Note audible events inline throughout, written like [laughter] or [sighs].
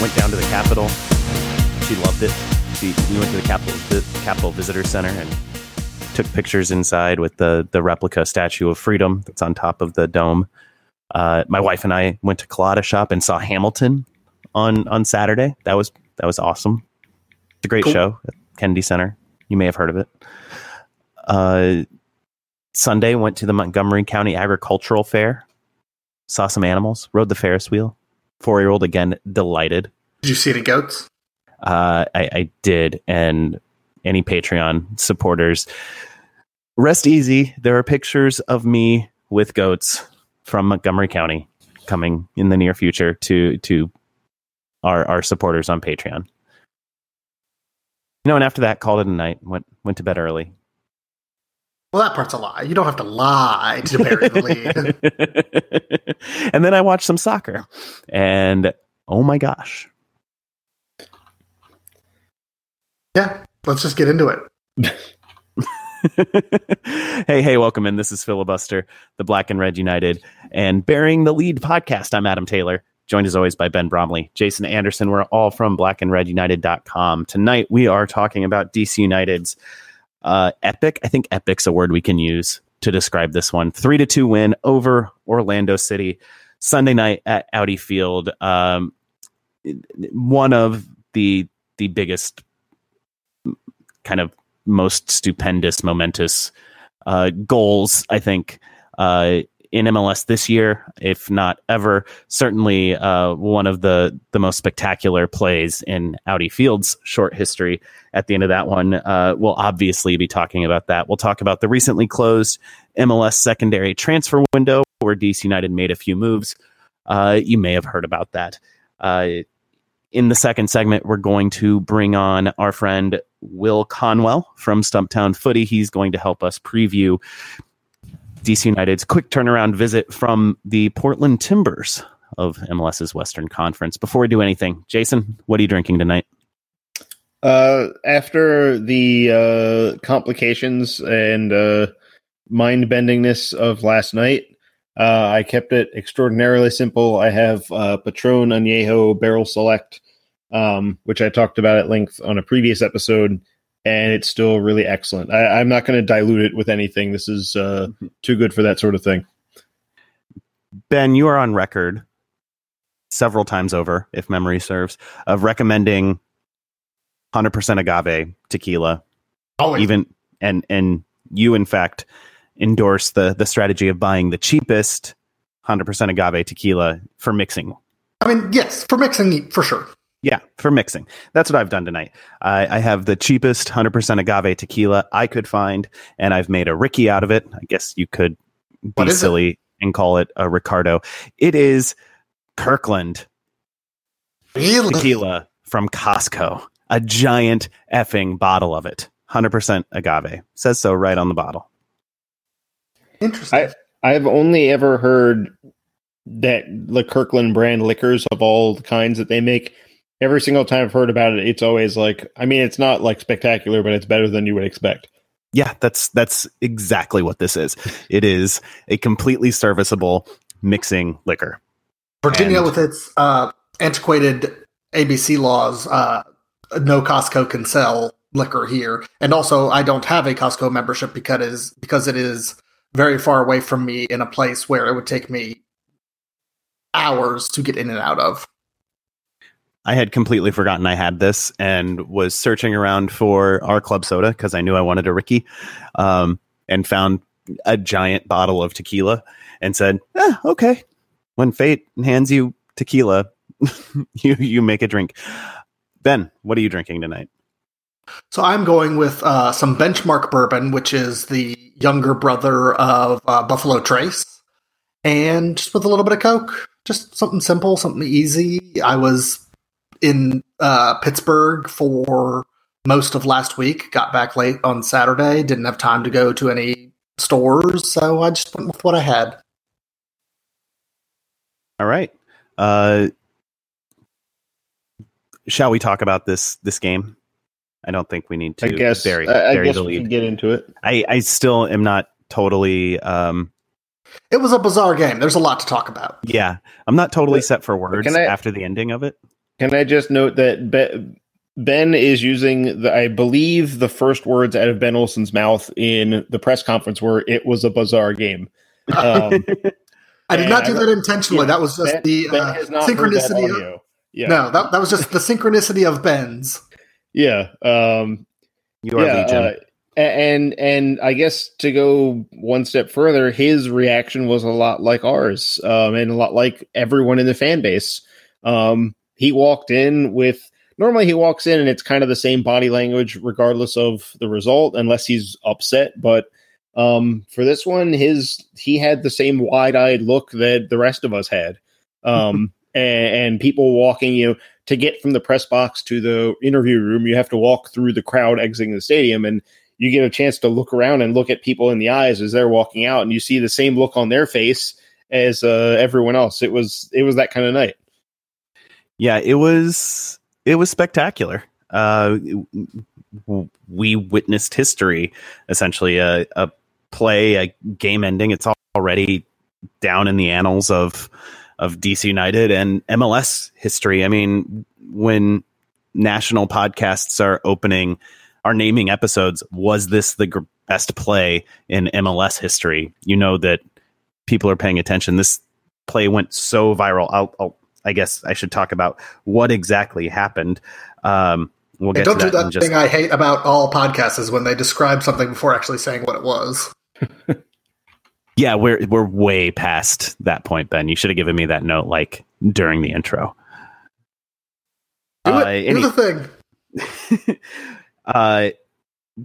Went down to the Capitol. She loved it. She, we went to the Capitol, the Capitol Visitor Center and took pictures inside with the, the replica Statue of Freedom that's on top of the dome. Uh, my wife and I went to Colada Shop and saw Hamilton on, on Saturday. That was, that was awesome. It's a great Cool. show at Kennedy Center. You may have heard of it. Uh, Sunday went to the Montgomery County Agricultural Fair, saw some animals, rode the Ferris wheel. Four year old again, delighted. Did you see any goats? Uh, I, I did, and any Patreon supporters, rest easy. There are pictures of me with goats from Montgomery County coming in the near future to to our our supporters on Patreon. You know, and after that, called it a night. Went went to bed early. Well, that part's a lie. You don't have to lie to bury the lead. [laughs] and then I watched some soccer, and oh my gosh, Yeah, let's just get into it. [laughs] hey, hey, welcome in. This is Filibuster, the Black and Red United, and bearing the lead podcast. I'm Adam Taylor, joined as always by Ben Bromley, Jason Anderson. We're all from blackandredunited.com. Tonight, we are talking about DC United's uh, epic. I think epic's a word we can use to describe this one. Three to two win over Orlando City Sunday night at Audi Field. Um, one of the the biggest kind of most stupendous, momentous uh, goals, I think, uh, in MLS this year, if not ever. Certainly, uh, one of the the most spectacular plays in Audi Field's short history. At the end of that one, uh, we'll obviously be talking about that. We'll talk about the recently closed MLS secondary transfer window, where DC United made a few moves. Uh, you may have heard about that. Uh, in the second segment, we're going to bring on our friend Will Conwell from Stumptown Footy. He's going to help us preview DC United's quick turnaround visit from the Portland Timbers of MLS's Western Conference. Before we do anything, Jason, what are you drinking tonight? Uh, after the uh, complications and uh, mind bendingness of last night, uh, I kept it extraordinarily simple. I have uh, Patron Añejo Barrel Select, um, which I talked about at length on a previous episode, and it's still really excellent. I, I'm not going to dilute it with anything. This is uh, too good for that sort of thing. Ben, you are on record several times over, if memory serves, of recommending 100% agave tequila Always. even and and you in fact endorse the the strategy of buying the cheapest 100% agave tequila for mixing I mean, yes, for mixing, for sure. Yeah for mixing that's what i've done tonight i, I have the cheapest 100% agave tequila i could find and i've made a rickey out of it i guess you could be What is it? silly and call it a ricardo it is kirkland Really? tequila from costco a giant effing bottle of it 100% agave says so right on the bottle Interesting. I've only ever heard that the Kirkland brand liquors of all the kinds that they make. Every single time I've heard about it, it's always like, I mean, it's not like spectacular, but it's better than you would expect. Yeah, that's that's exactly what this is. It is a completely serviceable mixing liquor. Virginia, and- with its uh, antiquated ABC laws, uh, no Costco can sell liquor here. And also, I don't have a Costco membership because because it is very far away from me in a place where it would take me hours to get in and out of. I had completely forgotten I had this and was searching around for our club soda because I knew I wanted a Rickey, um, and found a giant bottle of tequila and said, eh, "Okay, when fate hands you tequila, [laughs] you you make a drink. Ben, what are you drinking tonight? So I'm going with uh, some benchmark bourbon, which is the younger brother of uh, Buffalo Trace, and just with a little bit of Coke. Just something simple, something easy. I was in uh, Pittsburgh for most of last week. Got back late on Saturday. Didn't have time to go to any stores, so I just went with what I had. All right. Uh, shall we talk about this this game? I don't think we need to I guess. bury, I, I bury guess the we can get into it. I, I still am not totally um It was a bizarre game. There's a lot to talk about. yeah i'm not totally But- set for words I- after the ending of it Can I just note that Be- Ben is using, the, I believe, the first words out of Ben Olsen's mouth in the press conference were "It was a bizarre game." Um, [laughs] I did not do I- that intentionally. yeah, that was just ben, the uh, has that synchronicity. Of. Yeah, No, that, that was just the synchronicity of Ben's. [laughs] yeah. Um, you are yeah, legion uh, and and I guess to go one step further, his reaction was a lot like ours, um, and a lot like everyone in the fan base. Um, he walked in with normally he walks in and it's kind of the same body language regardless of the result, unless he's upset. But um, for this one, his he had the same wide eyed look that the rest of us had, um, [laughs] and, and people walking, you know to get from the press box to the interview room, you have to walk through the crowd exiting the stadium, and you get a chance to look around and look at people in the eyes as they're walking out, and you see the same look on their face as uh, everyone else. It was it was that kind of night. Yeah it was it was spectacular uh we witnessed history essentially a, a play a game ending it's already down in the annals of of DC United and MLS history. I mean, when national podcasts are opening, are naming episodes, was this the gr- best play in MLS history? You know that people are paying attention. This play went so viral. I'll, I'll I guess I should talk about what exactly happened. Um, we'll And get don't to do that in that just thing I hate about all podcasts is when they describe something before actually saying what it was. [laughs] Yeah, we're we're way past that point, Ben. You should have given me that note like during the intro. Do Uh, it. any- do the thing. [laughs] uh,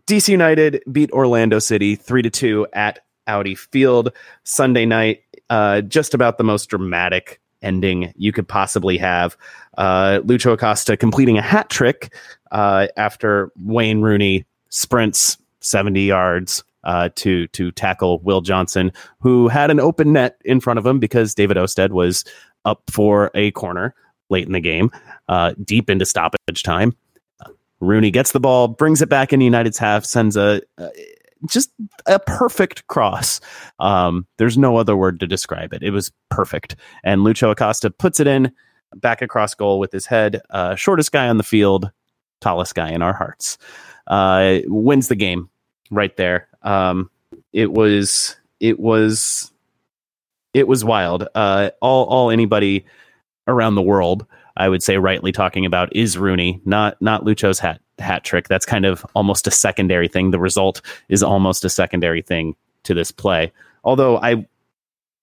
DC United beat Orlando City three to two at Audi Field Sunday night. Uh, just about the most dramatic ending you could possibly have. Uh, Lucho Acosta completing a hat trick uh, after Wayne Rooney sprints seventy yards uh, to to tackle Will Johnson, who had an open net in front of him because David Ousted was up for a corner late in the game, uh, deep into stoppage time. Rooney gets the ball, brings it back in United's half, sends a, just a perfect cross. Um, there's no other word to describe it. It was perfect. And Lucho Acosta puts it in back across goal with his head. Uh, shortest guy on the field, tallest guy in our hearts. Uh, wins the game right there. Um, it was it was it was wild. Uh, all all anybody around the world I would say rightly talking about is Rooney, not not Lucho's hat hat trick. That's kind of almost a secondary thing. The result is almost a secondary thing to this play. Although I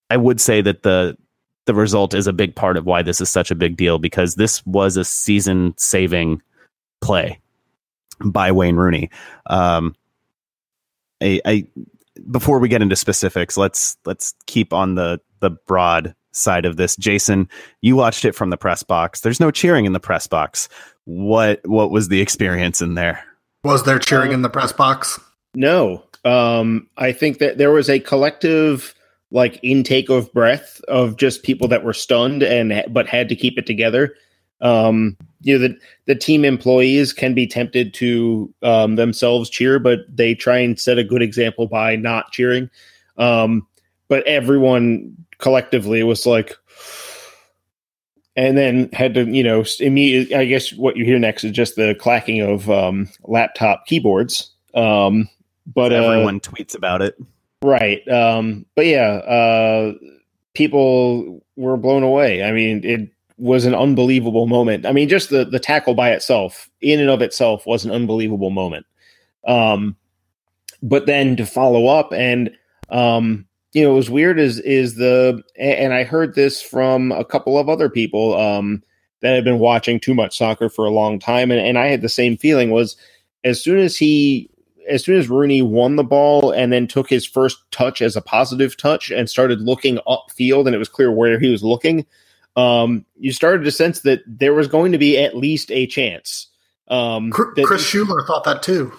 I would say that the the result is a big part of why this is such a big deal because this was a season saving play by Wayne Rooney. Um, I, I before we get into specifics, let's let's keep on the the broad side of this. Jason, you watched it from the press box. There's no cheering in the press box. What what was the experience in there? Was there cheering in the press box? No, um, I think that there was a collective like intake of breath of just people that were stunned and but had to keep it together. Um, you know, the the team employees can be tempted to um, themselves cheer, but they try and set a good example by not cheering. Um, but everyone collectively was like, and then had to, you know, immediately. I guess what you hear next is just the clacking of um, laptop keyboards. Um, but uh, Everyone tweets about it. Right. Um, but yeah, uh, people were blown away. I mean, it was an unbelievable moment. I mean, just the, the tackle by itself, in and of itself, was an unbelievable moment. Um, but then to follow up and, um, you know, it was weird is, is the, and I heard this from a couple of other people, um, that had been watching too much soccer for a long time, and, and I had the same feeling. Was as soon as he, as soon as Rooney won the ball and then took his first touch as a positive touch and started looking upfield, and it was clear where he was looking. Um, you started to sense that there was going to be at least a chance. Um, Chris Schuler thought that too.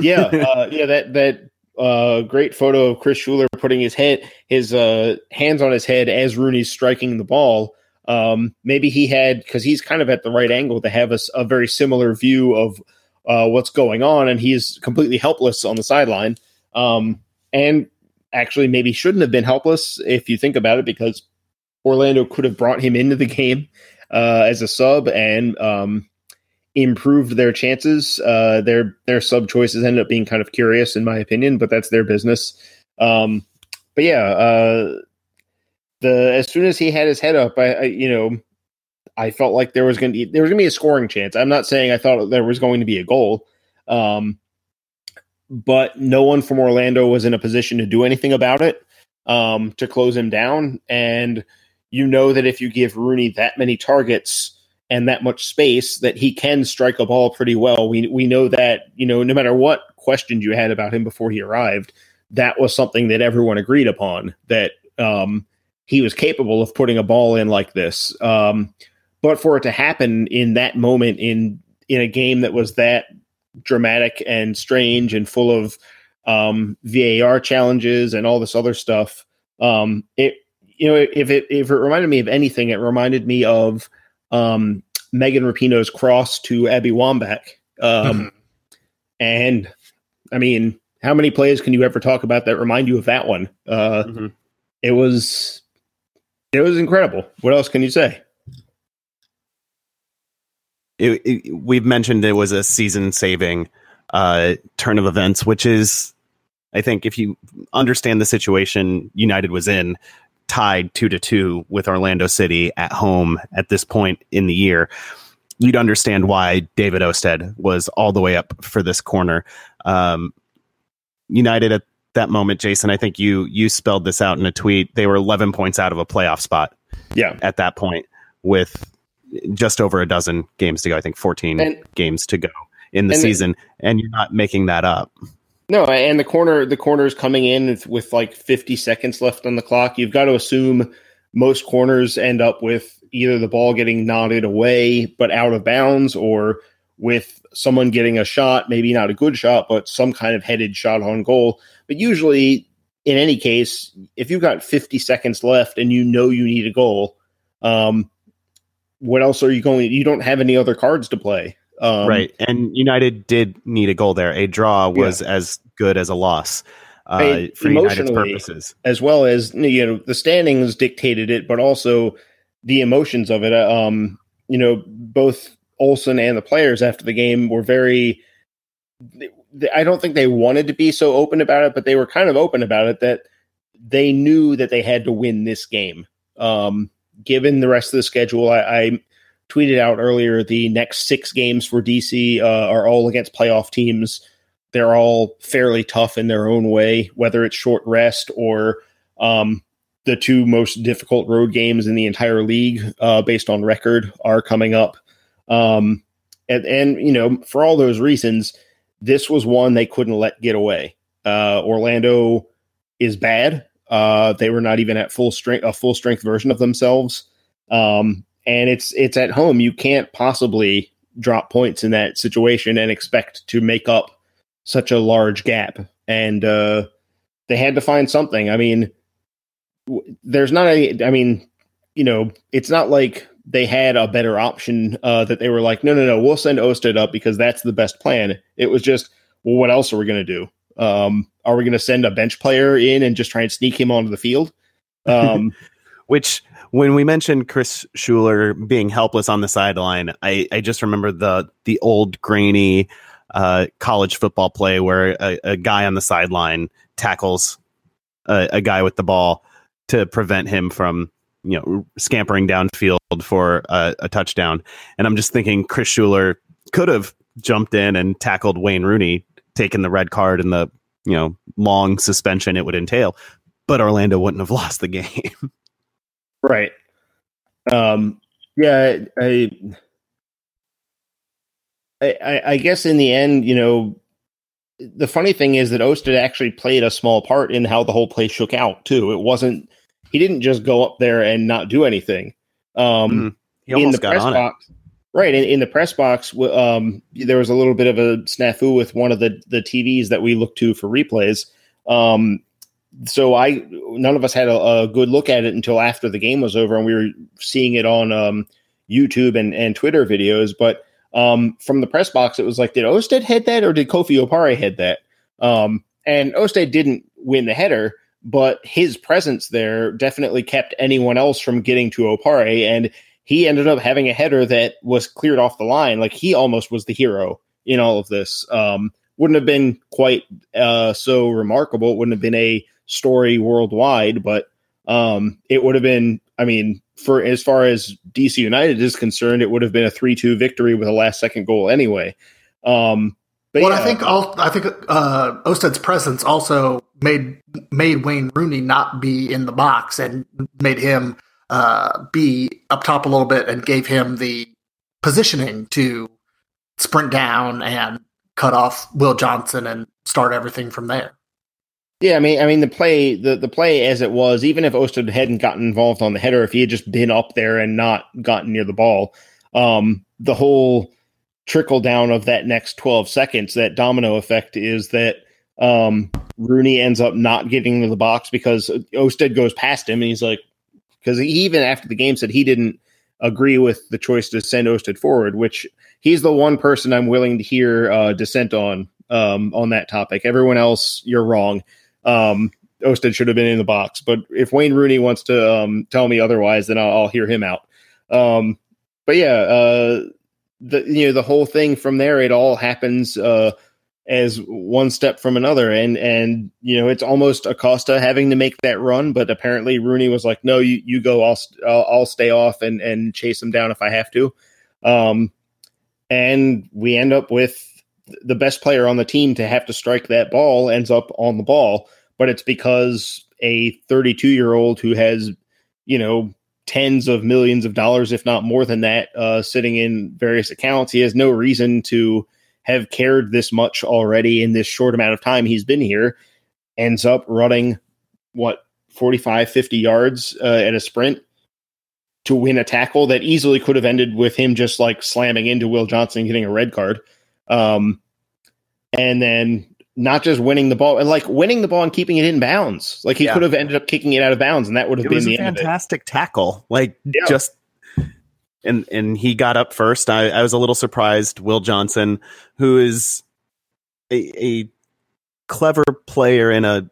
yeah, [laughs] uh, yeah, that that uh, great photo of Chris Schuler putting his head, his uh, hands on his head as Rooney's striking the ball. Um, maybe he had because he's kind of at the right angle to have a, a very similar view of uh, what's going on, and he's completely helpless on the sideline. Um, and actually, maybe shouldn't have been helpless if you think about it, because Orlando could have brought him into the [laughs] game uh, as a sub and um, improved their chances. Uh, their their sub choices ended up being kind of curious, in my opinion, but that's their business. Um, but yeah, uh, the as soon as he had his head up, I, I you know I felt like there was going to be there was going to be a scoring chance. I'm not saying I thought there was going to be a goal, um, but no one from Orlando was in a position to do anything about it um, to close him down. And you know that if you give Rooney that many targets and that much space, that he can strike a ball pretty well. We we know that you know no matter what questions you had about him before he arrived, that was something that everyone agreed upon that um, he was capable of putting a ball in like this. Um, but for it to happen in that moment in in a game that was that dramatic and strange and full of um, VAR challenges and all this other stuff, um, it you know if it if it reminded me of anything, it reminded me of um, Megan Rapinoe's cross to Abby Wambach. Um, mm-hmm. And I mean, how many plays can you ever talk about that remind you of that one? Uh, mm-hmm. It was it was incredible. What else can you say? It, it, we've mentioned it was a season saving uh, turn of events, which is, I think, if you understand the situation United was in, tied two to two with Orlando City at home at this point in the year, you'd understand why David Ousted was all the way up for this corner. Um, United at that moment, Jason, I think you you spelled this out in a tweet. They were 11 points out of a playoff spot. Yeah, at that point, with just over a dozen games to go. I think 14 and, games to go in the season, and you're not making that up. No, and the corner the corners coming in with, with like 50 seconds left on the clock. You've got to assume most corners end up with either the ball getting nodded away but out of bounds or with someone getting a shot, maybe not a good shot, but some kind of headed shot on goal. But usually, in any case, if you've got 50 seconds left and you know you need a goal, um, what else are you going? You don't have any other cards to play. Um, right. And United did need a goal there. A draw was yeah. as good as a loss. Uh, for United's purposes, as well as you know the standings dictated it, but also the emotions of it. Um, you know, both Olsen and the players after the game were very. I don't think they wanted to be so open about it, but they were kind of open about it that they knew that they had to win this game. Um, given the rest of the schedule, I, I, tweeted out earlier the next six games for DC uh, are all against playoff teams. They're all fairly tough in their own way, whether it's short rest or um, the two most difficult road games in the entire league, uh, based on record, are coming up. Um, and, and, you know, for all those reasons, this was one they couldn't let get away. Uh, Orlando is bad. Uh, they were not even at full strength, a full strength version of themselves. Um, and it's it's at home. You can't possibly drop points in that situation and expect to make up such a large gap. And uh, they had to find something. I mean, w- there's not a. I mean, you know, it's not like they had a better option uh, that they were like, no, no, no, we'll send Ousted up because that's the best plan. It was just, well, what else are we going to do? Um, are we going to send a bench player in and just try and sneak him onto the field? Um, [laughs] Which, when we mentioned Chris Schuler being helpless on the sideline, I, I just remember the the old grainy uh, college football play where a, a guy on the sideline tackles a, a guy with the ball to prevent him from you know scampering downfield for a, a, touchdown. And I'm just thinking Chris Schuler could have jumped in and tackled Wayne Rooney, taken the red card and the you know long suspension it would entail, but Orlando wouldn't have [laughs] lost the game. Right. Um, Yeah, I, I, I guess in the end, you know, the funny thing is that Ousted actually played a small part in how the whole play shook out too. It wasn't he didn't just go up there and not do anything. Um, mm, in the press box, it. right? In, in, the press box, um, there was a little bit of a snafu with one of the the TVs that we looked to for replays. Um, so I none of us had a, a, good look at it until after the game was over, and we were seeing it on um, YouTube and and Twitter videos, but um, from the press box, it was like, did Ousted head that or did Kofi Opare head that? Um, and Ousted didn't win the header, but his presence there definitely kept anyone else from getting to Opare. And he ended up having a header that was cleared off the line. Like he almost was the hero in all of this. Um, wouldn't have been quite uh, so remarkable. Wouldn't have been a story worldwide, but um, it would have been, I mean, for as far as DC United is concerned, it would have been a three-two victory with a last-second goal anyway. Um, but well, yeah. I think all, I think uh, Ousted's presence also made made Wayne Rooney not be in the box and made him uh, be up top a little bit and gave him the positioning to sprint down and cut off Will Johnson and start everything from there. Yeah, I mean, I mean the play, the the play as it was, even if Ousted hadn't gotten involved on the header, if he had just been up there and not gotten near the ball, um, the whole trickle down of that next twelve seconds, that domino effect, is that um, Rooney ends up not getting to the box because Ousted goes past him, and he's like, because he even after the game said he didn't agree with the choice to send Ousted forward, which he's the one person I'm willing to hear uh, dissent on um, on that topic. Everyone else, you're wrong. Um, Ousted should have been in the box. But if Wayne Rooney wants to um, tell me otherwise, then I'll, I'll hear him out. Um, but yeah, uh, the you know the whole thing from there, it all happens uh, as one step from another, and and you know it's almost Acosta having to make that run, but apparently Rooney was like, no, you you go, I'll I'll, I'll stay off and and chase him down if I have to. Um, and we end up with the best player on the team to have to strike that ball ends up on the ball, but it's because a 32 year old who has, you know, tens of millions of dollars, if not more than that, uh, sitting in various accounts. He has no reason to have cared this much already in this short amount of time he's been here. Ends up running what 45, 50 yards uh, at a sprint to win a tackle that easily could have ended with him just like slamming into Will Johnson getting a red card. Um, and then not just winning the ball and like winning the ball and keeping it in bounds. Like he yeah. could have ended up kicking it out of bounds, and that would have it been the fantastic tackle. Like yeah. just and and he got up first. I, I was a little surprised. Will Johnson, who is a, a clever player in a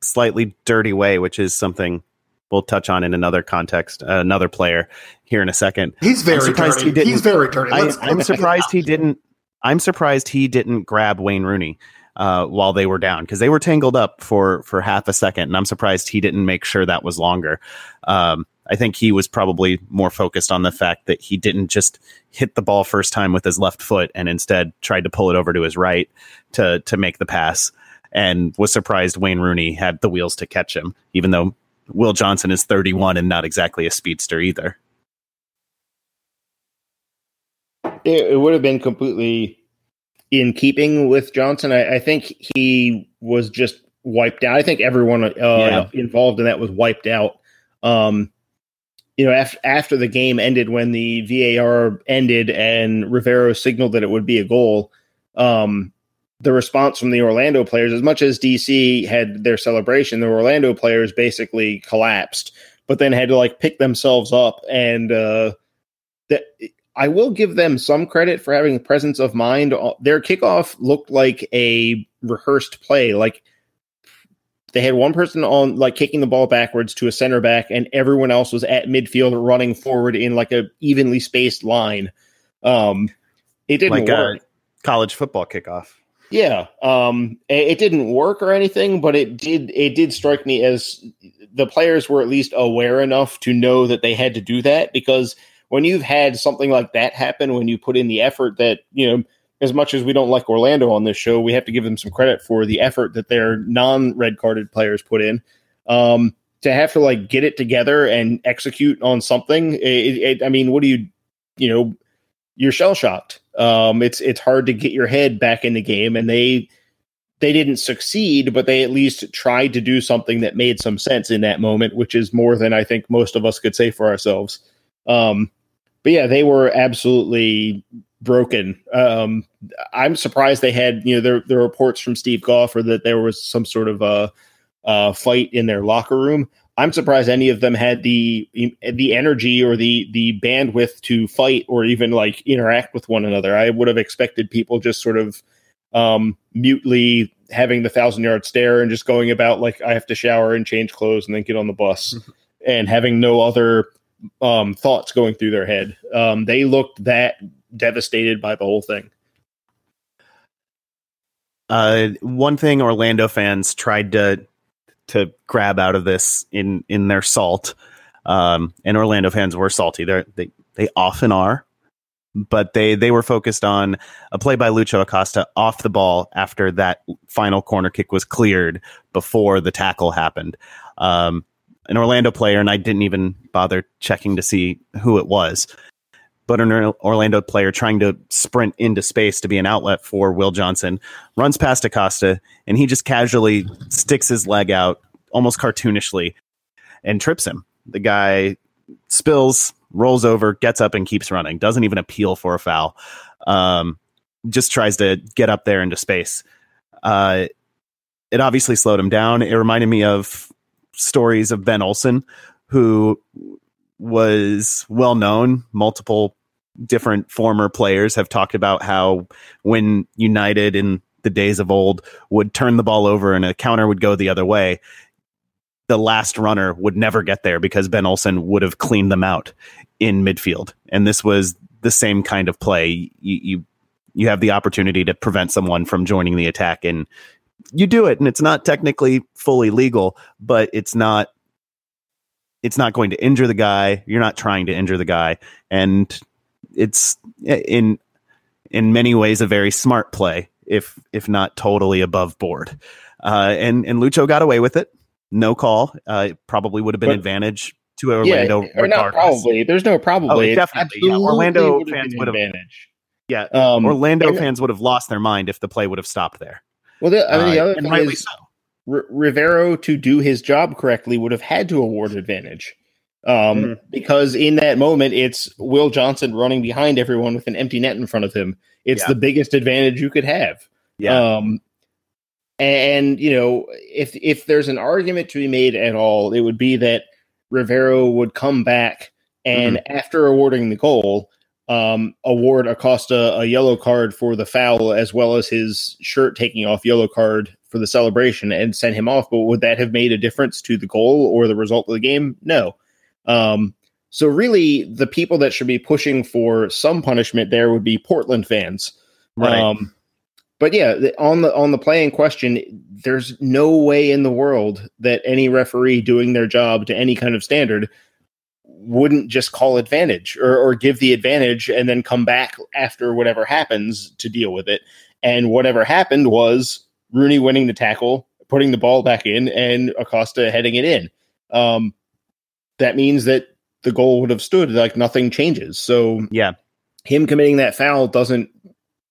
slightly dirty way, which is something we'll touch on in another context. Uh, another player here in a second. He's very dirty. He didn't, He's very dirty. I, am surprised he didn't I'm surprised he didn't grab Wayne Rooney uh, while they were down because they were tangled up for for half a second, and I'm surprised he didn't make sure that was longer. Um, I think he was probably more focused on the fact that he didn't just hit the ball first time with his left foot and instead tried to pull it over to his right to to make the pass, and was surprised Wayne Rooney had the wheels to catch him, even though Will Johnson is 31 and not exactly a speedster either. It, it would have been completely in keeping with Johnson. I, I, think he was just wiped out. I think everyone uh, yeah. involved in that was wiped out. Um, you know, after, after the game ended, when the VAR ended and Rivero signaled that it would be a goal, um, the response from the Orlando players, as much as DC had their celebration, the Orlando players basically collapsed, but then had to like pick themselves up and uh, that I will give them some credit for having presence of mind. Uh, their kickoff looked like a rehearsed play. Like they had one person on like kicking the ball backwards to a center back, and everyone else was at midfield running forward in like a evenly spaced line. Um, it didn't like work. college football kickoff. Yeah, um, it didn't work or anything, but it did. It did strike me as the players were at least aware enough to know that they had to do that because when you've had something like that happen, when you put in the effort that, you know, as much as we don't like Orlando on this show, we have to give them some credit for the effort that their non red carded players put in. Um, to have to like get it together and execute on something. It, it, I mean, what do you, you know, you're shell shocked. Um, it's it's hard to get your head back in the game, and they they didn't succeed, but they at least tried to do something that made some sense in that moment, which is more than I think most of us could say for ourselves. Um, but yeah, they were absolutely broken. Um, I'm surprised they had, you know, there the reports from Steve Goff or that there was some sort of a, a fight in their locker room. I'm surprised any of them had the the energy or the the bandwidth to fight or even like interact with one another. I would have expected people just sort of um, mutely having the thousand yard stare and just going about like I have to shower and change clothes and then get on the bus [laughs] and having no other um, thoughts going through their head. Um, they looked that devastated by the whole thing. Uh, one thing Orlando fans tried to to grab out of this in in their salt, um, and Orlando fans were salty. They're, they they often are, but they they were focused on a play by Lucho Acosta off the ball after that final corner kick was cleared before the tackle happened. Um, an Orlando player, and I didn't even bother checking to see who it was. But an Orlando player trying to sprint into space to be an outlet for Will Johnson runs past Acosta, and he just casually sticks his leg out, almost cartoonishly, and trips him. The guy spills, rolls over, gets up, and keeps running. Doesn't even appeal for a foul. Um, just tries to get up there into space. Uh, it obviously slowed him down. It reminded me of stories of Ben Olsen, who was well known. Multiple different former players have talked about how when United in the days of old would turn the ball over and a counter would go the other way, the last runner would never get there because Ben Olsen would have cleaned them out in midfield. And this was the same kind of play. You, you you have the opportunity to prevent someone from joining the attack and you do it and it's not technically fully legal, but it's not it's not going to injure the guy. You're not trying to injure the guy and it's in in many ways a very smart play if if not totally above board. Uh, and and Lucho got away with it. No call. Uh, it probably would have been but, advantage to Orlando. Yeah, or not probably. There's no probably. Oh, definitely. Yeah. Orlando fans would have advantage. Yeah, um, Orlando and, fans would have lost their mind if the play would have stopped there. Well, the, I mean, the uh, other thing is so. R- Rivero to do his job correctly would have had to award advantage. Um, mm-hmm. because in that moment, it's Will Johnson running behind everyone with an empty net in front of him. It's yeah. the biggest advantage you could have. Yeah. Um, and you know, if if there's an argument to be made at all, it would be that Rivero would come back and mm-hmm. after awarding the goal, um, award Acosta a yellow card for the foul as well as his shirt taking off yellow card for the celebration and send him off. But would that have made a difference to the goal or the result of the game? No. Um, so really, the people that should be pushing for some punishment there would be Portland fans. Right. Um, but yeah, on the on the play in question, there's no way in the world that any referee doing their job to any kind of standard wouldn't just call advantage or, or give the advantage and then come back after whatever happens to deal with it. And whatever happened was Rooney winning the tackle, putting the ball back in, and Acosta heading it in. Um, that means that the goal would have stood like nothing changes. So yeah, him committing that foul doesn't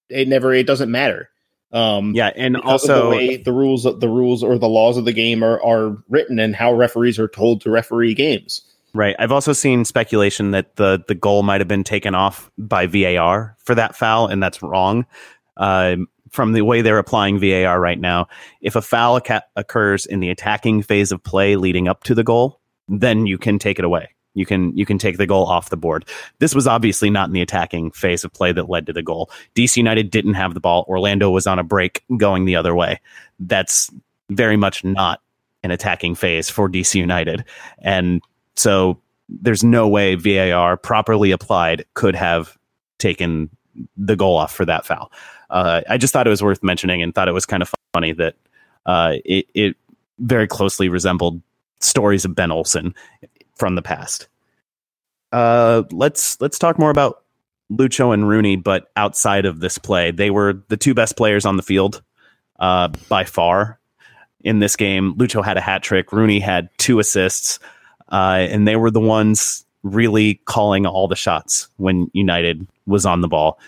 it never it doesn't matter. Um, yeah, and also the way the rules the rules or the laws of the game are are written and how referees are told to referee games. Right. I've also seen speculation that the the goal might have been taken off by VAR for that foul, and that's wrong. Uh, from the way they're applying VAR right now, if a foul occurs in the attacking phase of play leading up to the goal, then you can take it away. You can you can take the goal off the board. This was obviously not in the attacking phase of play that led to the goal. DC United didn't have the ball. Orlando was on a break going the other way. That's very much not an attacking phase for DC United. And so there's no way VAR properly applied could have taken the goal off for that foul. Uh, I just thought it was worth mentioning and thought it was kind of funny that uh, it, it very closely resembled stories of Ben Olsen from the past. Uh, let's let's talk more about Lucho and Rooney, but outside of this play, they were the two best players on the field uh, by far in this game. Lucho had a hat trick. Rooney had two assists, uh, and they were the ones really calling all the shots when United was on the ball.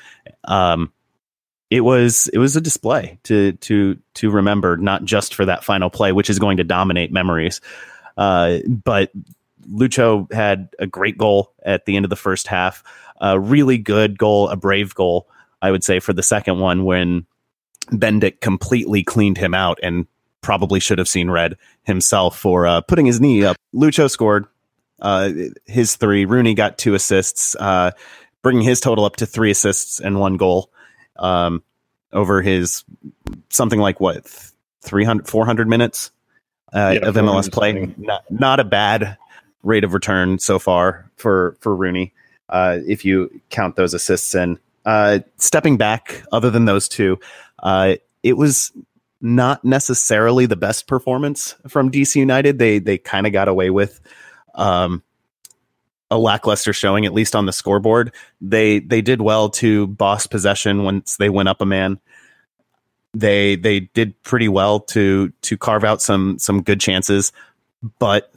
Um, it was it was a display to to to remember, not just for that final play, which is going to dominate memories, uh, but Lucho had a great goal at the end of the first half, a really good goal, a brave goal, I would say, for the second one when Bendik completely cleaned him out and probably should have seen red himself for uh, putting his knee up. Lucho scored uh, his three. Rooney got two assists, uh, bringing his total up to three assists and one goal um, over his something like what 300 400 minutes uh, yeah, of MLS play. Not, not a bad rate of return so far for for Rooney uh, if you count those assists in. Uh, stepping back, other than those two, uh, it was not necessarily the best performance from DC United. They they kind of got away with um, a lackluster showing, at least on the scoreboard. They they did well to boss possession once they went up a man. They they did pretty well to to carve out some some good chances, but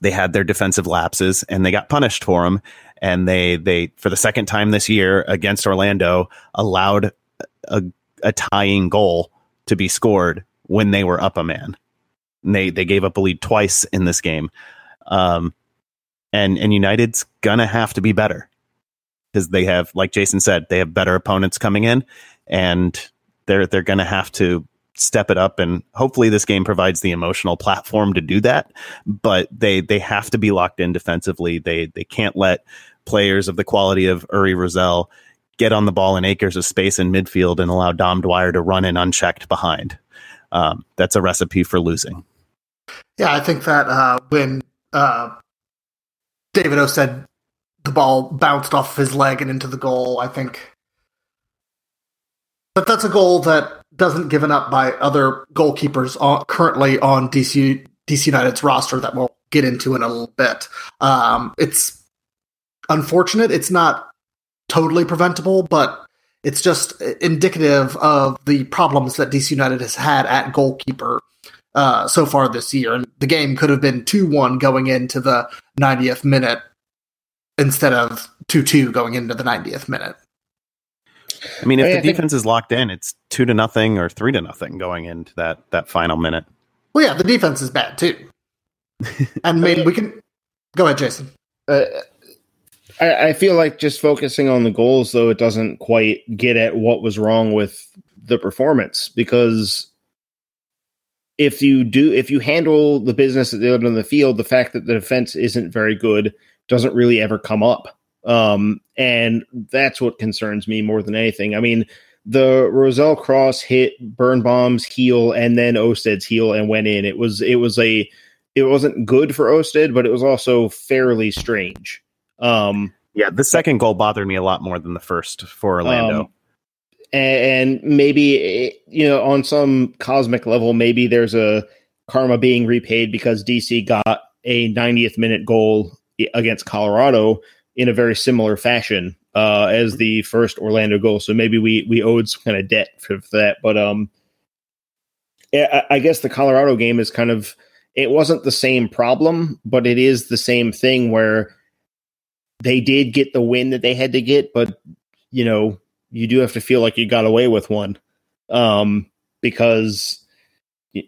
they had their defensive lapses and they got punished for them. And they they for the second time this year against Orlando allowed a, a tying goal to be scored when they were up a man. And they they gave up a lead twice in this game. Um, and and United's gonna have to be better because they have, like Jason said, they have better opponents coming in, and they're they're gonna have to step it up and hopefully this game provides the emotional platform to do that but they they have to be locked in defensively they they can't let players of the quality of Uri Rosell get on the ball in acres of space in midfield and allow Dom Dwyer to run in unchecked behind um, that's a recipe for losing yeah I think that uh, when uh, David Ousted the ball bounced off his leg and into the goal. I think but that's a goal that doesn't given up by other goalkeepers on, currently on DC DC United's roster that we'll get into in a little bit. Um, it's unfortunate. It's not totally preventable, but it's just indicative of the problems that DC United has had at goalkeeper uh, so far this year. And the game could have been 2 1 going into the 90th minute instead of 2 2 going into the 90th minute. I mean, if I mean, the defense think, is locked in, it's two to nothing or three to nothing going into that that final minute. Well, yeah, the defense is bad too. [laughs] and maybe we can go ahead, Jason. Uh, I, I, feel like just focusing on the goals, though, it doesn't quite get at what was wrong with the performance because if you do if you handle the business at the end of the field, the fact that the defense isn't very good doesn't really ever come up. Um, and that's what concerns me more than anything. I mean, the Rosell cross hit Birnbaum's heel and then Ousted's heel and went in. It was it was a it wasn't good for Ousted, but it was also fairly strange. Um, yeah, the second goal bothered me a lot more than the first for Orlando. Um, and maybe you know on some cosmic level maybe there's a karma being repaid because dc got a 90th minute goal against colorado in a very similar fashion uh, as the first orlando goal so maybe we we owed some kind of debt for, for that but um I, I guess the colorado game is kind of it wasn't the same problem but it is the same thing where they did get the win that they had to get but you know you do have to feel like you got away with one um, because [sighs]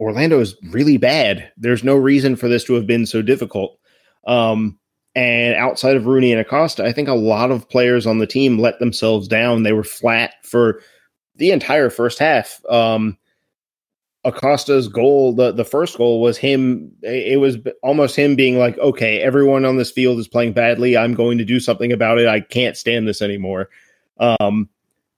Orlando is really bad. There's no reason for this to have been so difficult. Um, and outside of Rooney and Acosta, I think a lot of players on the team let themselves down. They were flat for the entire first half. Um, Acosta's goal, the, the first goal was him. It was almost him being like, okay, everyone on this field is playing badly. I'm going to do something about it. I can't stand this anymore. Um,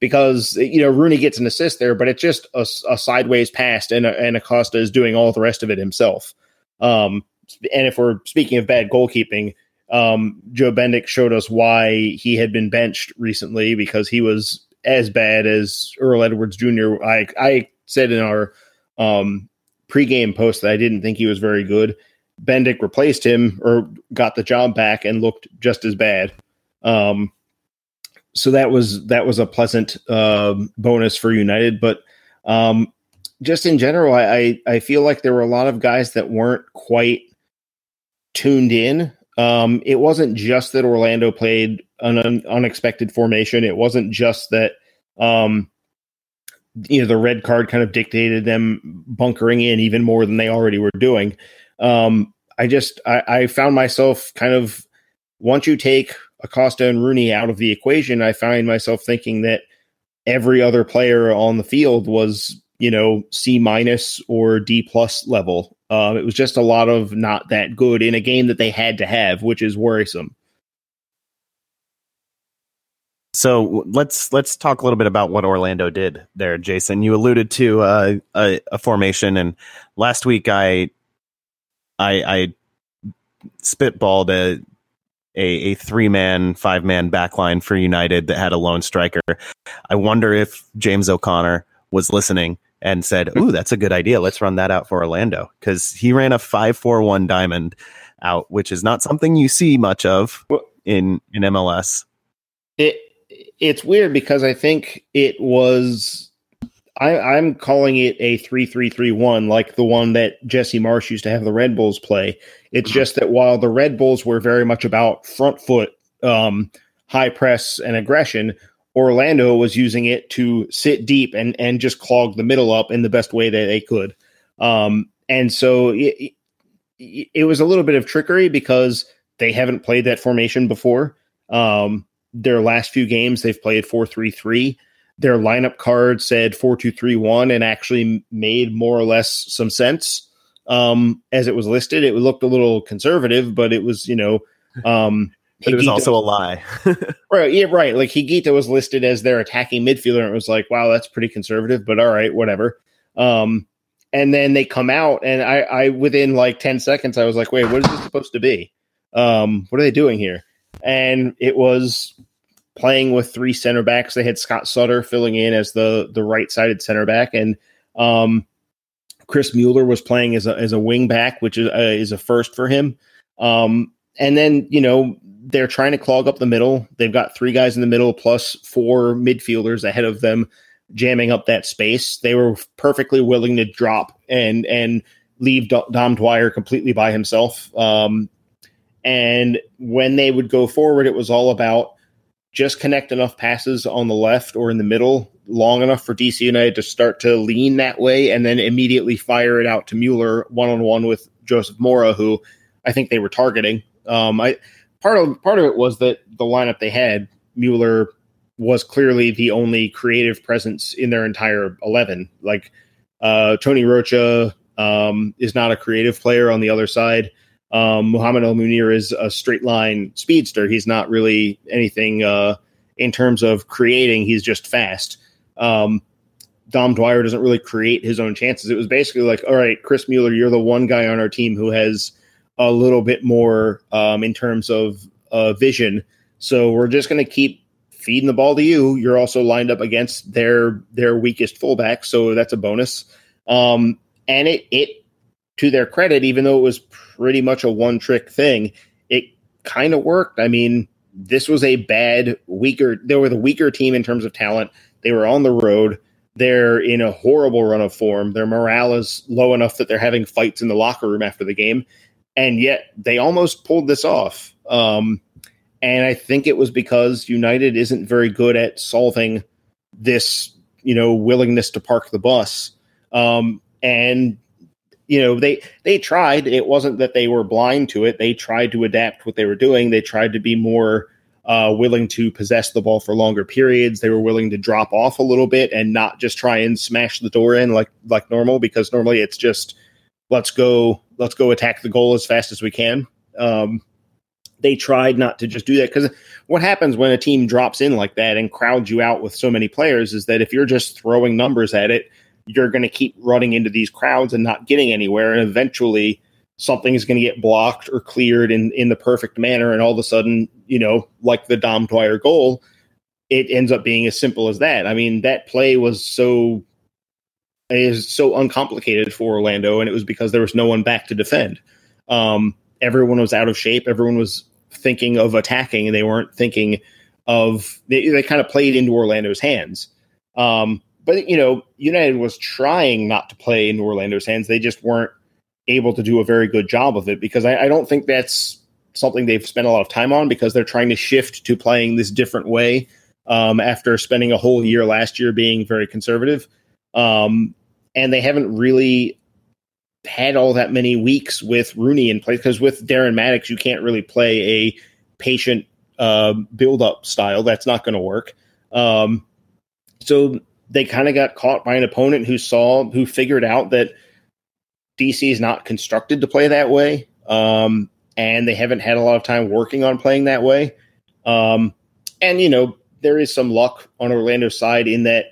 because you know Rooney gets an assist there, but it's just a, a sideways pass, and and Acosta is doing all the rest of it himself. Um, and if we're speaking of bad goalkeeping, um, Joe Bendik showed us why he had been benched recently because he was as bad as Earl Edwards Jr. I I said in our um, pregame post that I didn't think he was very good. Bendik replaced him or got the job back and looked just as bad. Um, so that was that was a pleasant uh, bonus for United. But um, just in general, I, I, I feel like there were a lot of guys that weren't quite tuned in. Um, it wasn't just that Orlando played an un- unexpected formation. It wasn't just that um, you know the red card kind of dictated them bunkering in even more than they already were doing. Um, I just I, I found myself kind of once you take Acosta and Rooney out of the equation, I find myself thinking that every other player on the field was you know C minus or D plus level. Um, it was just a lot of not that good in a game that they had to have, which is worrisome. So let's let's talk a little bit about what Orlando did there, Jason. You alluded to uh, a, a, formation, and last week I I, I spitballed a a, a three man, five man backline for United that had a lone striker. I wonder if James O'Connor was listening and said, [laughs] "Ooh, that's a good idea. Let's run that out for Orlando," because he ran a five four one diamond out, which is not something you see much of in in MLS. It it's weird because I think it was I, am calling it a three three three one, like the one that Jesse Marsch used to have the Red Bulls play. It's mm-hmm. just that while the Red Bulls were very much about front foot, um, high press and aggression, Orlando was using it to sit deep and and just clog the middle up in the best way that they could. Um, and so it, it was a little bit of trickery because they haven't played that formation before. Um, their last few games they've played 4-3-3 their lineup card said 4-2-3-1 and actually made more or less some sense um, as it was listed. It looked a little conservative but it was you know [laughs] um, but it was also a lie. [laughs] Right yeah right. Like higuita was listed as their attacking midfielder and it was like wow that's pretty conservative but all right whatever. Um, and then they come out and I, I within like 10 seconds i was like wait what is this supposed to be? Um, what are they doing here and it was playing with three center backs. They had Scott Sutter filling in as the the right sided center back, and um, Chris Mueller was playing as a as a wing back, which is uh, is a first for him. Um, and then you know they're trying to clog up the middle. They've got three guys in the middle plus four midfielders ahead of them, jamming up that space. They were perfectly willing to drop and and leave Dom Dwyer completely by himself. Um, and when they would go forward, it was all about just connect enough passes on the left or in the middle long enough for DC United to start to lean that way and then immediately fire it out to Mueller one on one with Joseph Mora, who I think they were targeting. Um, I part of part of it was that the lineup they had, Mueller was clearly the only creative presence in their entire eleven. Like uh, Tony Rocha um, is not a creative player on the other side. Um, Muhammad El Munir is a straight line speedster. He's not really anything uh, in terms of creating. He's just fast. Um, Dom Dwyer doesn't really create his own chances. It was basically like, all right, Chris Mueller, you're the one guy on our team who has a little bit more um, in terms of uh, vision. So we're just going to keep feeding the ball to you. You're also lined up against their their weakest fullback, so that's a bonus. Um, and it it to their credit, even though it was pretty much a one trick thing, it kind of worked. I mean, this was a bad, weaker, they were the weaker team in terms of talent. They were on the road. They're in a horrible run of form. Their morale is low enough that they're having fights in the locker room after the game. And yet they almost pulled this off. Um, and I think it was because United isn't very good at solving this, you know, willingness to park the bus. Um, and you know they they tried. It wasn't that they were blind to it. They tried to adapt what they were doing. They tried to be more uh, willing to possess the ball for longer periods. They were willing to drop off a little bit and not just try and smash the door in like like normal because normally it's just let's go let's go attack the goal as fast as we can. Um, they tried not to just do that because what happens when a team drops in like that and crowds you out with so many players is that if you're just throwing numbers at it you're going to keep running into these crowds and not getting anywhere. And eventually something is going to get blocked or cleared in, in the perfect manner. And all of a sudden, you know, like the Dom Dwyer goal, it ends up being as simple as that. I mean, that play was so is so uncomplicated for Orlando, and it was because there was no one back to defend. Um, everyone was out of shape. Everyone was thinking of attacking, and they weren't thinking of they, they kind of played into Orlando's hands. Um, but you know, United was trying not to play in Orlando's hands. They just weren't able to do a very good job of it because I, I don't think that's something they've spent a lot of time on because they're trying to shift to playing this different way um, after spending a whole year last year being very conservative. Um, and they haven't really had all that many weeks with Rooney in place because with Darren Mattocks, you can't really play a patient uh, build up style. That's not going to work. Um, so they kind of got caught by an opponent who saw, who figured out that DC is not constructed to play that way. Um, and they haven't had a lot of time working on playing that way. Um, and, you know, there is some luck on Orlando's side in that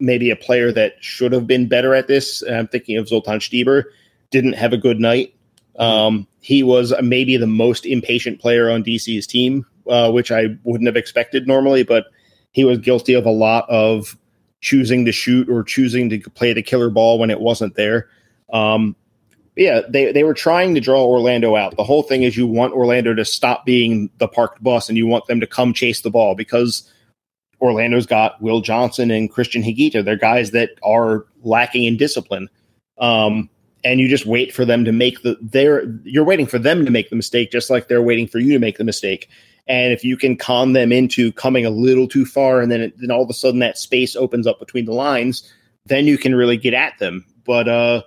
maybe a player that should have been better at this, I'm thinking of Zoltan Stieber, didn't have a good night. Um, he was maybe the most impatient player on DC's team, uh, which I wouldn't have expected normally, but he was guilty of a lot of choosing to shoot or choosing to play the killer ball when it wasn't there. Um, yeah, they, they were trying to draw Orlando out. The whole thing is you want Orlando to stop being the parked bus and you want them to come chase the ball because Orlando's got Will Johnson and Cristian Higuita. They're guys that are lacking in discipline. Um, and you just wait for them to make the they're you're waiting for them to make the mistake just like they're waiting for you to make the mistake and if you can con them into coming a little too far and then it, then all of a sudden that space opens up between the lines then you can really get at them. But uh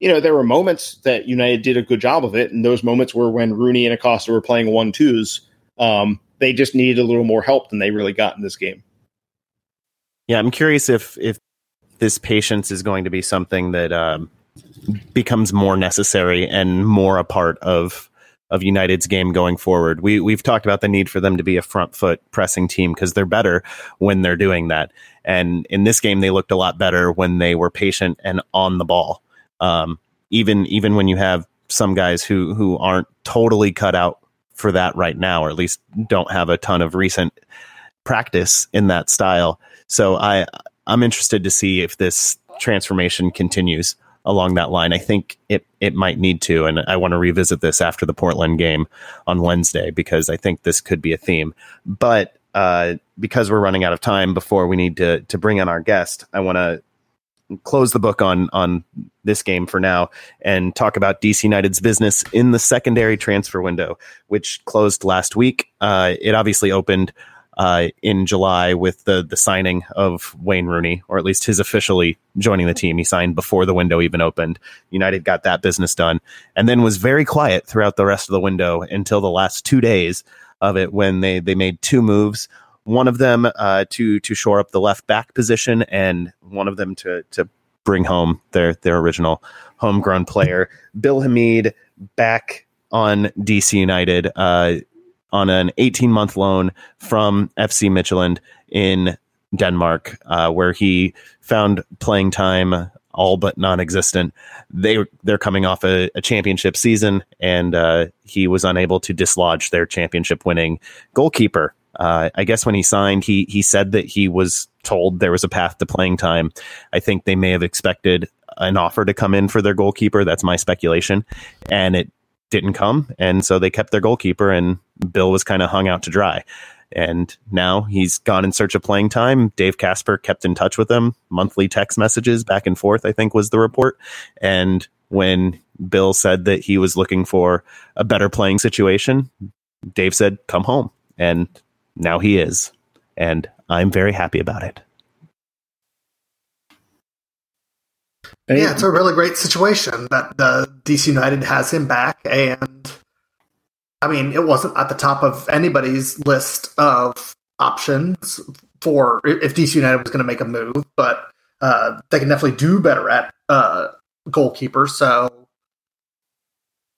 you know there were moments that united did a good job of it. And those moments were when rooney and acosta were playing one twos um they just needed a little more help than they really got in this game. Yeah i'm curious if if this patience is going to be something that um becomes more necessary and more a part of of United's game going forward. We we've talked about the need for them to be a front foot pressing team because they're better when they're doing that. And in this game, they looked a lot better when they were patient and on the ball. Um, even even when you have some guys who who aren't totally cut out for that right now, or at least don't have a ton of recent practice in that style. So I I'm interested to see if this transformation continues along that line. I think it it might need to, and I want to revisit this after the Portland game on Wednesday because I think this could be a theme. But uh, because we're running out of time before we need to to bring on our guest, I want to close the book on on this game for now and talk about DC United's business in the secondary transfer window, which closed last week. Uh, it obviously opened uh, in July with the the signing of Wayne Rooney, or at least his officially joining the team. He signed before the window even opened. United got that business done, and then was very quiet throughout the rest of the window until the last two days of it when they they made two moves. One of them uh, to to shore up the left back position, and one of them to to bring home their their original homegrown player, Bill Hamid, back on DC United. Uh, on an 18 month loan from FC Midtjylland in Denmark, uh, where he found playing time all but non-existent. They they're coming off a, a championship season, and uh, he was unable to dislodge their championship-winning goalkeeper. Uh, I guess when he signed, he he said that he was told there was a path to playing time. I think they may have expected an offer to come in for their goalkeeper. That's my speculation, and it didn't come, and so they kept their goalkeeper, and Bill was kind of hung out to dry. And now he's gone in search of playing time. Dave Kasper kept in touch with him, monthly text messages back and forth, I think was the report. And when Bill said that he was looking for a better playing situation, Dave said, come home. And now he is. And I'm very happy about it. Yeah, it's a really great situation that the DC United has him back, and I mean, it wasn't at the top of anybody's list of options for if DC United was going to make a move, but uh, they can definitely do better at uh, goalkeeper. So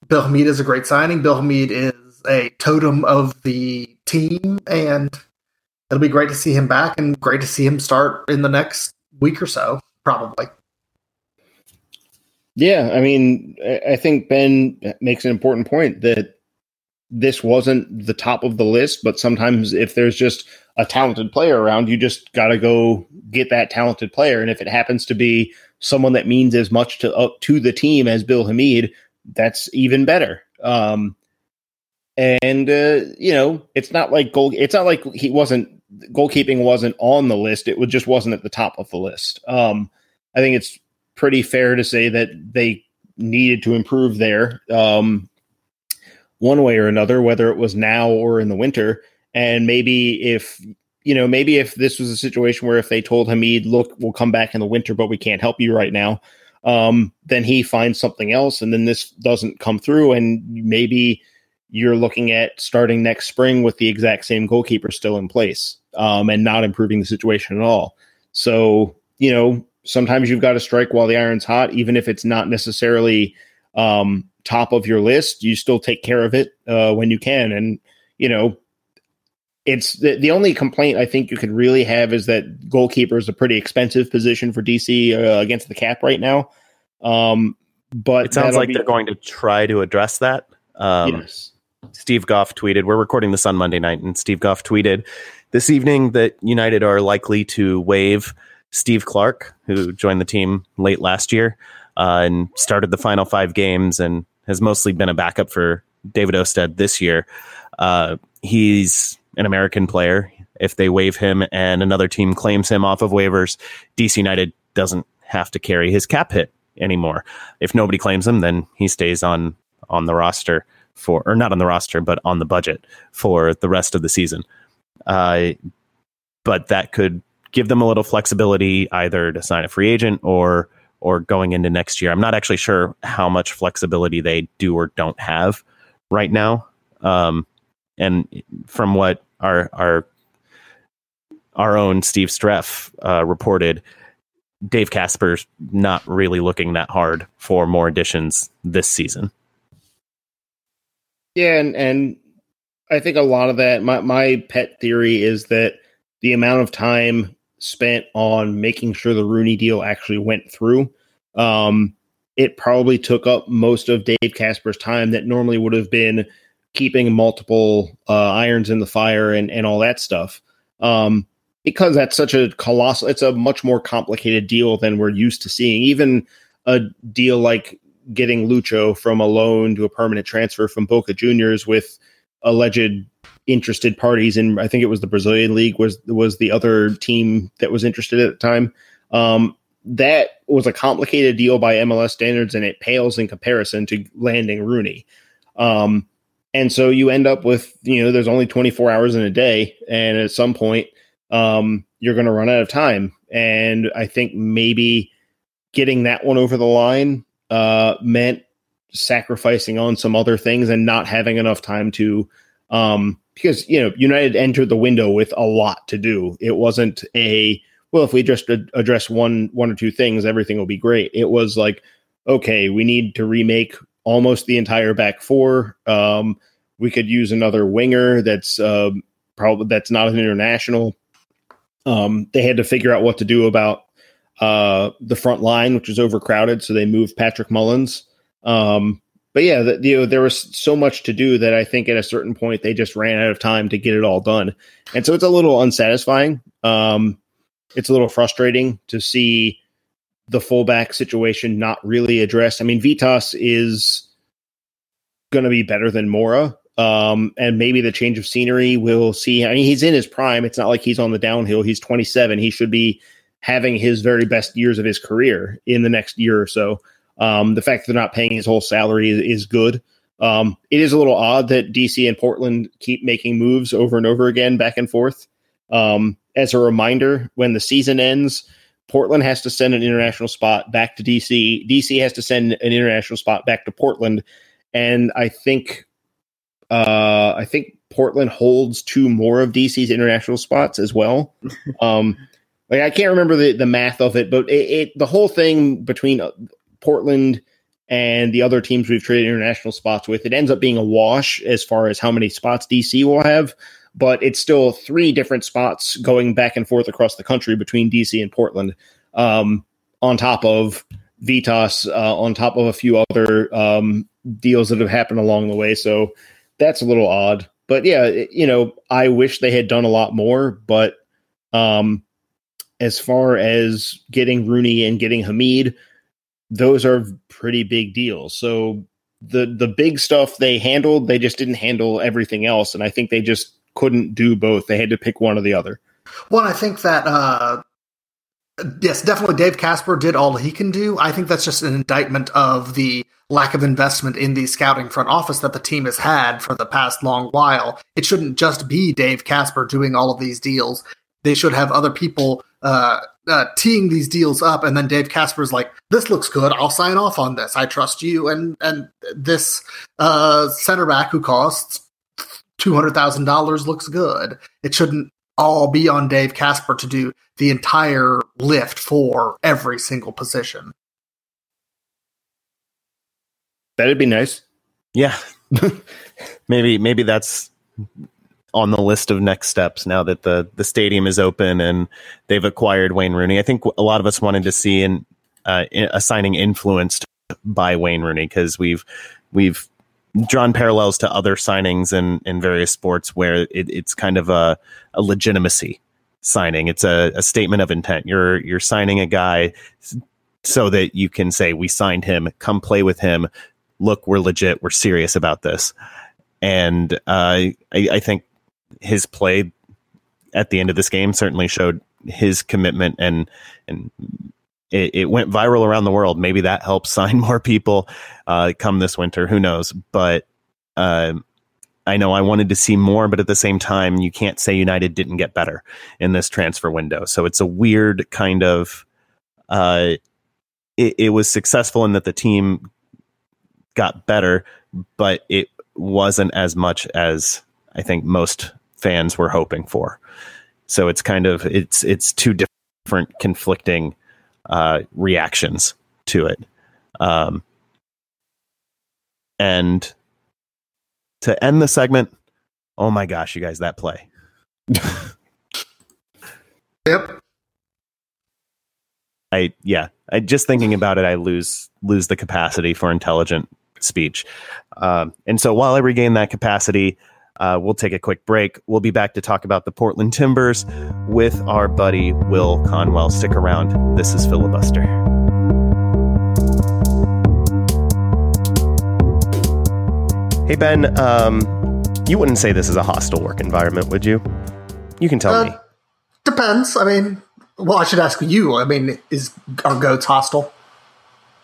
Bill Hamid is a great signing. Bill Hamid is a totem of the team, and it'll be great to see him back and great to see him start in the next week or so, probably. Yeah, I mean, I think Ben makes an important point that this wasn't the top of the list, but sometimes if there's just a talented player around, you just got to go get that talented player. And if it happens to be someone that means as much to uh, to the team as Bill Hamid, that's even better. Um, and uh, you know, it's not like goal. It's not like he wasn't goalkeeping wasn't on the list. It just wasn't at the top of the list. Um, I think it's pretty fair to say that they needed to improve there, um, one way or another, whether it was now or in the winter. And maybe if you know, maybe if this was a situation where if they told Hamid, "Look, we'll come back in the winter, but we can't help you right now," um, then he finds something else, and then this doesn't come through, and maybe you're looking at starting next spring with the exact same goalkeeper still in place um, and not improving the situation at all. So, you know, sometimes you've got to strike while the iron's hot, even if it's not necessarily um, top of your list. You still take care of it uh, when you can. And, you know, it's the, the only complaint I think you could really have is that goalkeeper is a pretty expensive position for DC uh, against the cap right now. Um, but it sounds like be- they're going to try to address that. Um, yes. Steve Goff tweeted, we're recording this on Monday night, and Steve Goff tweeted this evening that United are likely to waive Steve Clark, who joined the team late last year uh, and started the final five games and has mostly been a backup for David Ousted this year. Uh, he's an American player. If they waive him and another team claims him off of waivers, DC United doesn't have to carry his cap hit anymore. If nobody claims him, then he stays on on the roster for, or not on the roster, but on the budget for the rest of the season. Uh, but that could give them a little flexibility either to sign a free agent or or going into next year. I'm not actually sure how much flexibility they do or don't have right now. Um, and from what our our our own Steve Streff uh, reported, Dave Kasper's not really looking that hard for more additions this season. Yeah, and and I think a lot of that my my pet theory is that the amount of time spent on making sure the Rooney deal actually went through, um, it probably took up most of Dave Kasper's time that normally would have been keeping multiple uh, irons in the fire and and all that stuff. Um, because that's such a colossal, it's a much more complicated deal than we're used to seeing. Even a deal like getting Lucho from a loan to a permanent transfer from Boca Juniors with alleged interested parties and I think it was the Brazilian league was was the other team that was interested at the time. Um, that was a complicated deal by MLS standards and it pales in comparison to landing Rooney. Um, and so you end up with you know there's only 24 hours in a day and at some point um, you're going to run out of time and I think maybe getting that one over the line uh, meant sacrificing on some other things and not having enough time to um because you know united entered the window with a lot to do. It wasn't a well if we just ad- address one one or two things everything will be great. It was like okay we need to remake almost the entire back four. Um we could use another winger that's uh, probably that's not an international. Um they had to figure out what to do about uh, the front line, which was overcrowded, so they moved Patrick Mullins. Um, but yeah, the, you know, there was so much to do that I think at a certain point they just ran out of time to get it all done, and so it's a little unsatisfying. Um, it's a little frustrating to see the fullback situation not really addressed. I mean, Vytas is going to be better than Mora. Um, and maybe the change of scenery will see. I mean, he's in his prime. It's not like he's on the downhill. He's 27. He should be having his very best years of his career in the next year or so. Um, the fact that they're not paying his whole salary is, is good. Um, it is a little odd that DC and Portland keep making moves over and over again, back and forth. Um, as a reminder, when the season ends, Portland has to send an international spot back to DC. DC has to send an international spot back to Portland, and I think, uh, I think Portland holds two more of DC's international spots as well. [laughs] Um, like I can't remember the, the math of it, but it, it the whole thing between Portland and the other teams we've traded international spots with, it ends up being a wash as far as how many spots DC will have. But it's still three different spots going back and forth across the country between DC and Portland, um, on top of Vytas, uh, on top of a few other um, deals that have happened along the way. So that's a little odd. But yeah, you know, I wish they had done a lot more, but um, as far as getting Rooney and getting Hamid, those are pretty big deals. So the the big stuff they handled, they just didn't handle everything else, and I think they just couldn't do both. They had to pick one or the other. Well, I think that uh, yes, definitely Dave Kasper did all he can do. I think that's just an indictment of the lack of investment in the scouting front office that the team has had for the past long while. It shouldn't just be Dave Kasper doing all of these deals. They should have other people uh, uh, teeing these deals up, and then Dave Kasper's like, "This looks good. I'll sign off on this. I trust you." And and this uh, center back who costs two hundred thousand dollars looks good. It shouldn't all be on Dave Casper to do the entire lift for every single position. That'd be nice. Yeah. [laughs] maybe maybe that's on the list of next steps now that the the stadium is open and they've acquired Wayne Rooney. I think a lot of us wanted to see an uh, a signing influenced by Wayne Rooney because we've we've drawn parallels to other signings in in various sports where it, it's kind of a, a legitimacy signing. It's a, a statement of intent. You're you're signing a guy so that you can say we signed him. Come play with him. Look, we're legit. We're serious about this. And uh, I, I think his play at the end of this game certainly showed his commitment and and it, it, went viral around the world. Maybe that helps [laughs] sign more people uh, come this winter. Who knows? But uh, I know I wanted to see more, but at the same time, you can't say United didn't get better in this transfer window. So it's a weird kind of. Uh, it, it was successful in that the team got better, but it wasn't as much as I think most fans were hoping for. So it's kind of it's it's two different conflicting uh, reactions to it. Um, and to end the segment, oh my gosh, you guys, that play. [laughs] yep. I yeah, I just thinking about it, I lose lose the capacity for intelligent speech. Um, and so while I regain that capacity, uh, we'll take a quick break. We'll be back to talk about the Portland Timbers with our buddy Will Conwell. Stick around. This is Filibuster. Hey, Ben, um, you wouldn't say this is a hostile work environment, would you? You can tell uh, me. Depends. I mean, well, I should ask you. I mean, is our goats hostile?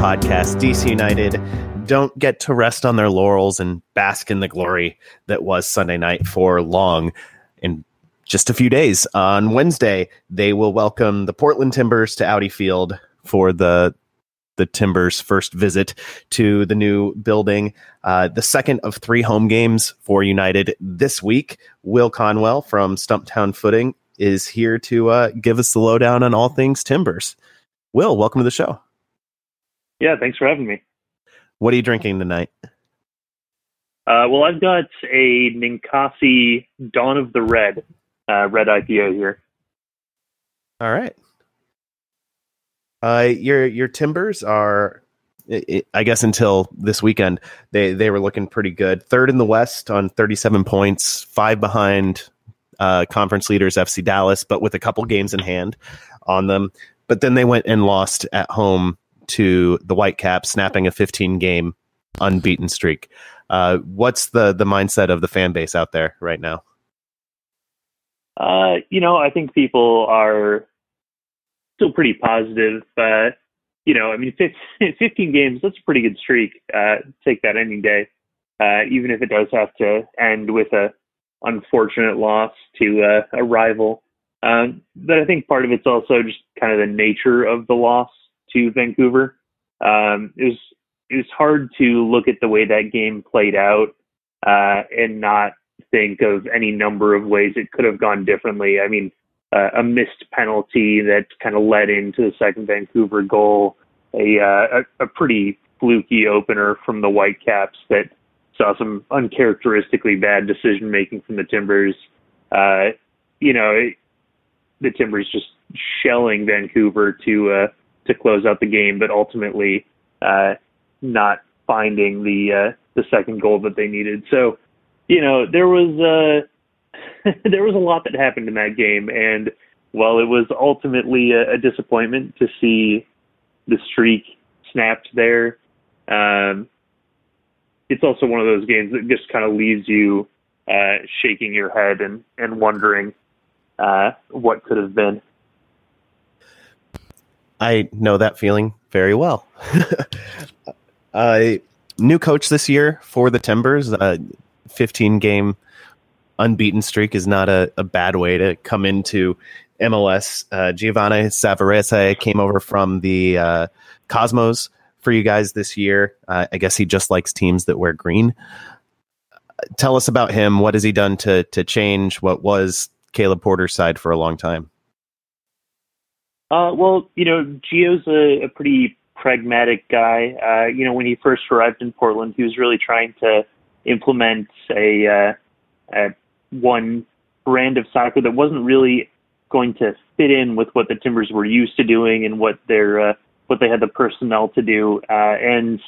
podcast. DC United don't get to rest on their laurels and bask in the glory that was Sunday night for long. In just a few days, on Wednesday, they will welcome the Portland Timbers to Audi Field for the the Timbers' first visit to the new building. Uh, the second of three home games for United this week. Will Conwell from Stumptown Footy is here to uh, give us the lowdown on all things Timbers. Will, welcome to the show. Yeah, thanks for having me. What are you drinking tonight? Uh, well, I've got a Ninkasi Dawn of the Red uh, red IPA here. All right. Uh, your your timbers are, I guess, until this weekend, they they were looking pretty good. Third in the West on thirty seven points, five behind uh, conference leaders FC Dallas, but with a couple games in hand on them. But then they went and lost at home to the Whitecaps, snapping a 15 game unbeaten streak. Uh, what's the the mindset of the fan base out there right now? Uh, you know, I think people are still pretty positive. Uh, you know, I mean, [laughs] 15 games, that's a pretty good streak. Uh, take that any day, uh, even if it does have to end with a unfortunate loss to uh, a rival. Um, but I think part of it's also just kind of the nature of the loss to Vancouver. Um, it was it was hard to look at the way that game played out uh, and not think of any number of ways it could have gone differently. I mean, uh, a missed penalty that kind of led into the second Vancouver goal, a, uh, a, a pretty fluky opener from the Whitecaps that saw some uncharacteristically bad decision making from the Timbers. Uh, you know, it, the Timbers just shelling Vancouver to uh, to close out the game, but ultimately uh, not finding the uh, the second goal that they needed. So, you know, there was uh, [laughs] there was a lot that happened in that game, and while it was ultimately a, a disappointment to see the streak snapped there, um, it's also one of those games that just kind of leaves you uh, shaking your head and and wondering uh, what could have been. I know that feeling very well. [laughs] uh, new coach this year for the Timbers. Uh, 15 game unbeaten streak is not a, a bad way to come into MLS. Uh, Giovanni Savarese came over from the uh, Cosmos for you guys this year. Uh, I guess he just likes teams that wear green. Tell us about him. What has he done to to change what was Caleb Porter's side for a long time? Uh, well, you know, Gio's a, a pretty pragmatic guy. Uh, you know, when he first arrived in Portland, he was really trying to implement a, uh, a one brand of soccer that wasn't really going to fit in with what the Timbers were used to doing and what their uh, what they had the personnel to do. Uh, and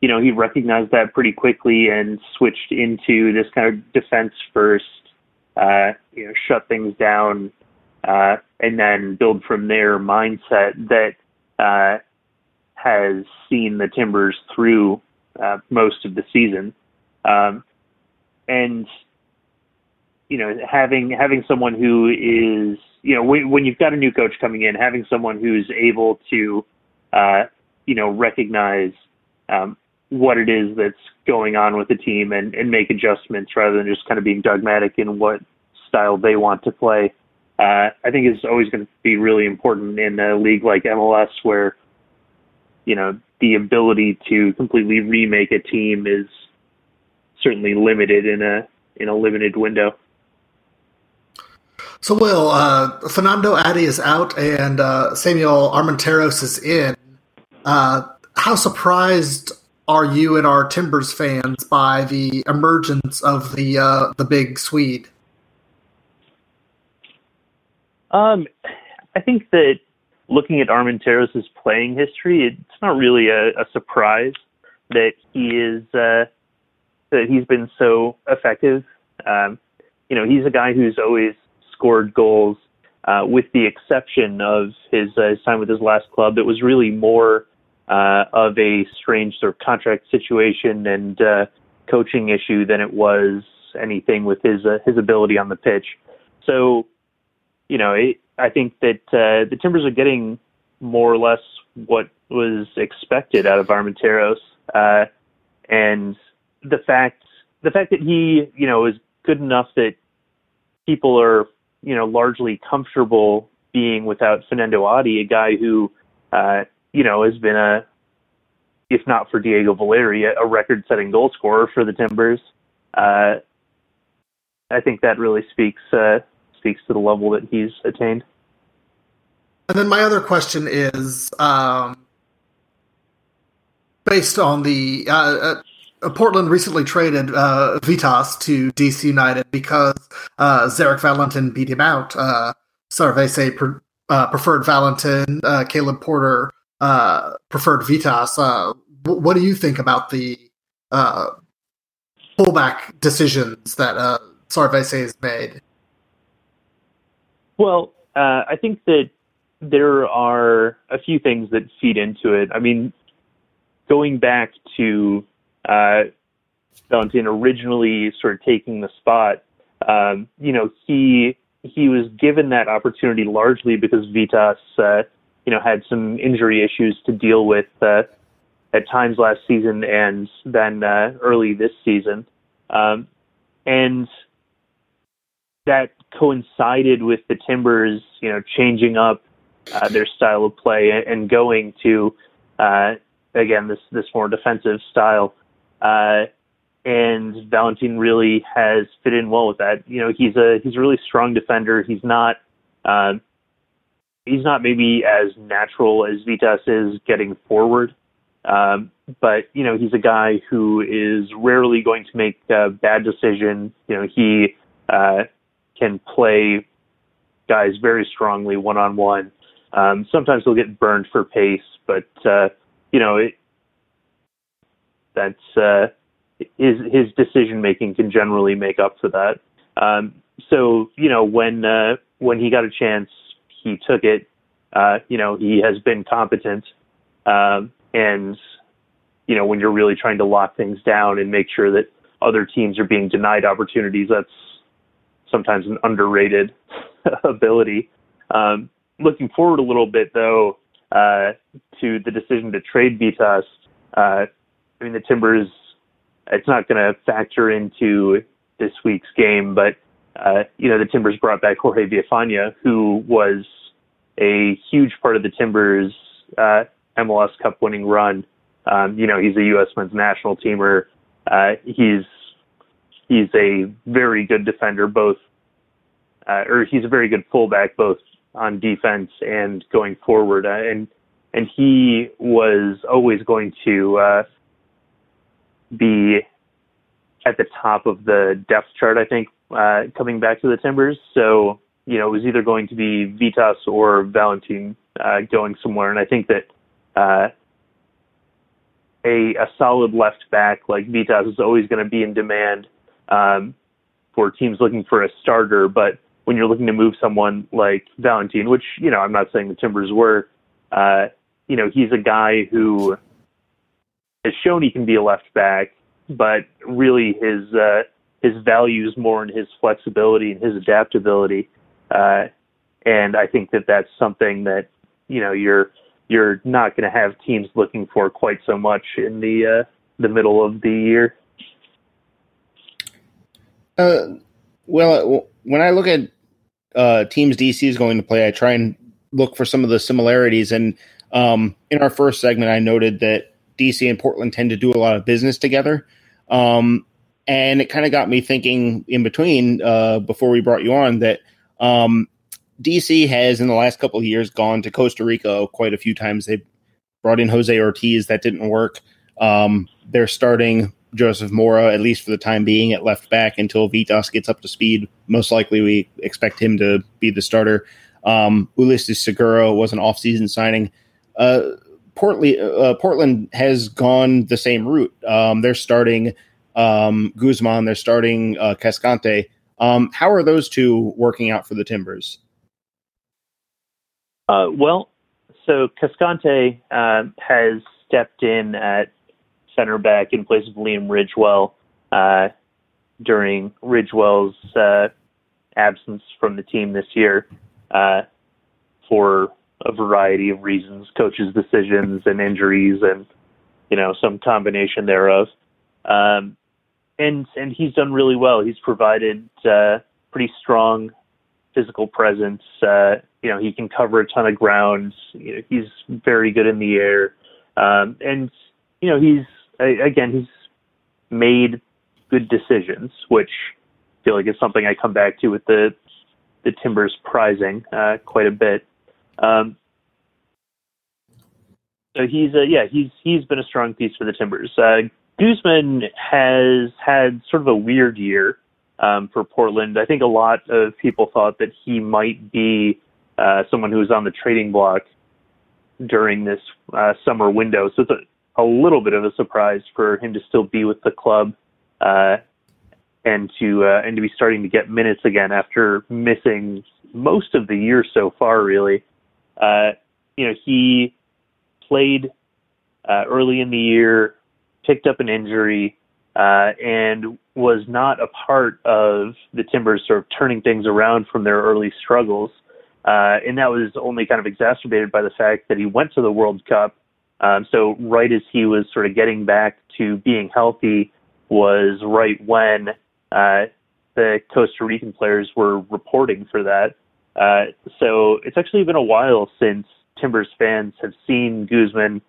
you know, he recognized that pretty quickly and switched into this kind of defense first, uh, you know, shut things down, uh, and then build from there mindset that uh, has seen the Timbers through uh, most of the season. Um, and you know, having having someone who is you know when, when you've got a new coach coming in, having someone who's able to uh, you know recognize um, what it is that's going on with the team and, and make adjustments rather than just kind of being dogmatic in what style they want to play uh, I think is always going to be really important in a league like MLS where, you know, the ability to completely remake a team is certainly limited in a in a limited window. So, Will, uh, Fernando Adi is out and uh, Samuel Armenteros is in. Uh, how surprised are you and our Timbers fans by the emergence of the uh, the big Swede? Um, I think that looking at Armenteros' playing history, it's not really a, a surprise that he is uh, that he's been so effective. Um, you know, he's a guy who's always scored goals, uh, with the exception of his, uh, his time with his last club. That was really more uh, of a strange sort of contract situation and uh, coaching issue than it was anything with his uh, his ability on the pitch. So you know, it, I think that uh, the Timbers are getting more or less what was expected out of Armenteros, uh, and the fact the fact that he, you know, is good enough that people are, you know, largely comfortable being without Fernando Adi, a guy who, uh, you know, has been a, if not for Diego Valeri, a record-setting goal scorer for the Timbers. Uh, I think that really speaks uh, speaks to the level that he's attained. And then my other question is um, based on the uh, uh, Portland recently traded uh, Vytas to DC United because uh, Zarek Valentin beat him out. Uh, Savarese pre- uh, preferred Valentin, uh, Caleb Porter uh, preferred Vytas. Uh, w- what do you think about the uh, fullback decisions that uh, Savarese has made? Well, uh, I think that there are a few things that feed into it. I mean, going back to uh, Valentin originally sort of taking the spot, um, you know, he he was given that opportunity largely because Vytas, uh, you know, had some injury issues to deal with uh, at times last season and then uh, early this season, um, and that coincided with the Timbers, you know, changing up uh, their style of play and going to uh, again this this more defensive style. Uh, and Valentin really has fit in well with that. You know, he's a he's a really strong defender. He's not uh, he's not maybe as natural as Vytas is getting forward, um, but you know he's a guy who is rarely going to make a bad decision. You know, he uh, can play guys very strongly one on one. Sometimes he'll get burned for pace, but uh, you know it, that's. Uh, his his decision making can generally make up for that. Um, so you know when uh, when he got a chance, he took it. Uh, you know he has been competent, um, and you know when you're really trying to lock things down and make sure that other teams are being denied opportunities, that's sometimes an underrated [laughs] ability. Um, looking forward a little bit though uh, to the decision to trade Vytas, Uh, I mean the Timbers it's not going to factor into this week's game, but uh, you know the Timbers brought back Jorge Villafaña, who was a huge part of the Timbers uh, MLS Cup winning run. Um, you know he's a U.S. men's national teamer. Uh, he's he's a very good defender, both uh, or he's a very good fullback, both on defense and going forward. Uh, and and he was always going to uh, be at the top of the depth chart, I think, uh, coming back to the Timbers. So, you know, it was either going to be Vytas or Valentin uh, going somewhere. And I think that uh, a, a solid left back like Vytas is always going to be in demand um, for teams looking for a starter. But when you're looking to move someone like Valentin, which, you know, I'm not saying the Timbers were, uh, you know, he's a guy who has shown he can be a left back, but really his uh, his value is more in his flexibility and his adaptability. Uh, and I think that that's something that you know you're you're not going to have teams looking for quite so much in the uh, the middle of the year. Uh, well, when I look at uh, teams DC is going to play, I try and look for some of the similarities. And um, in our first segment, I noted that DC and Portland tend to do a lot of business together. Um, and it kind of got me thinking in between uh, before we brought you on that um, DC has in the last couple of years gone to Costa Rica quite a few times. They brought in Jose Ortiz, that didn't work. Um, they're starting Joseph Mora, at least for the time being, at left back until Vytas gets up to speed. Most likely, we expect him to be the starter. Um, Ulises Segura was an offseason signing. Uh, Portland, uh, Portland has gone the same route. Um, they're starting um, Guzman, they're starting uh, Cascante. Um, how are those two working out for the Timbers? Uh, well, so Cascante uh, has stepped in at center back in place of Liam Ridgewell uh, during Ridgewell's uh, absence from the team this year uh, for a variety of reasons, coaches' decisions and injuries, and you know some combination thereof. Um, and and he's done really well. He's provided uh, pretty strong physical presence. Uh, you know he can cover a ton of ground. You know, he's very good in the air, um, and you know he's again he's made good decisions, which I feel like is something I come back to with the the Timbers prizing uh, quite a bit. Um, so he's uh, yeah he's he's been a strong piece for the Timbers. Uh, Guzman has had sort of a weird year um, for Portland. I think a lot of people thought that he might be uh, someone who was on the trading block during this uh, summer window. So it's a, a little bit of a surprise for him to still be with the club uh, and to uh, and to be starting to get minutes again after missing most of the year so far. Really, uh, you know he played uh, early in the year, picked up an injury, uh, and was not a part of the Timbers sort of turning things around from their early struggles. Uh, and that was only kind of exacerbated by the fact that he went to the World Cup. Um, so right as he was sort of getting back to being healthy was right when uh, the Costa Rican players were reporting for that. Uh, so it's actually been a while since Timbers fans have seen Guzman,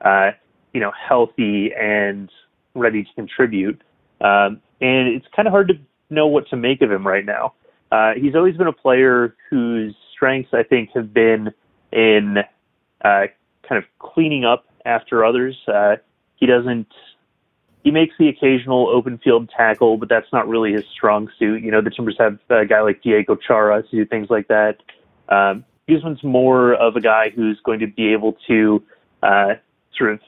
uh, you know, healthy and ready to contribute. Um, and it's kind of hard to know what to make of him right now. Uh, he's always been a player whose strengths, I think, have been in uh, kind of cleaning up after others. Uh, he doesn't. He makes the occasional open field tackle, but that's not really his strong suit. You know, the Timbers have a guy like Diego Chara to do things like that. Um, Guzman's more of a guy who's going to be able to uh, sort of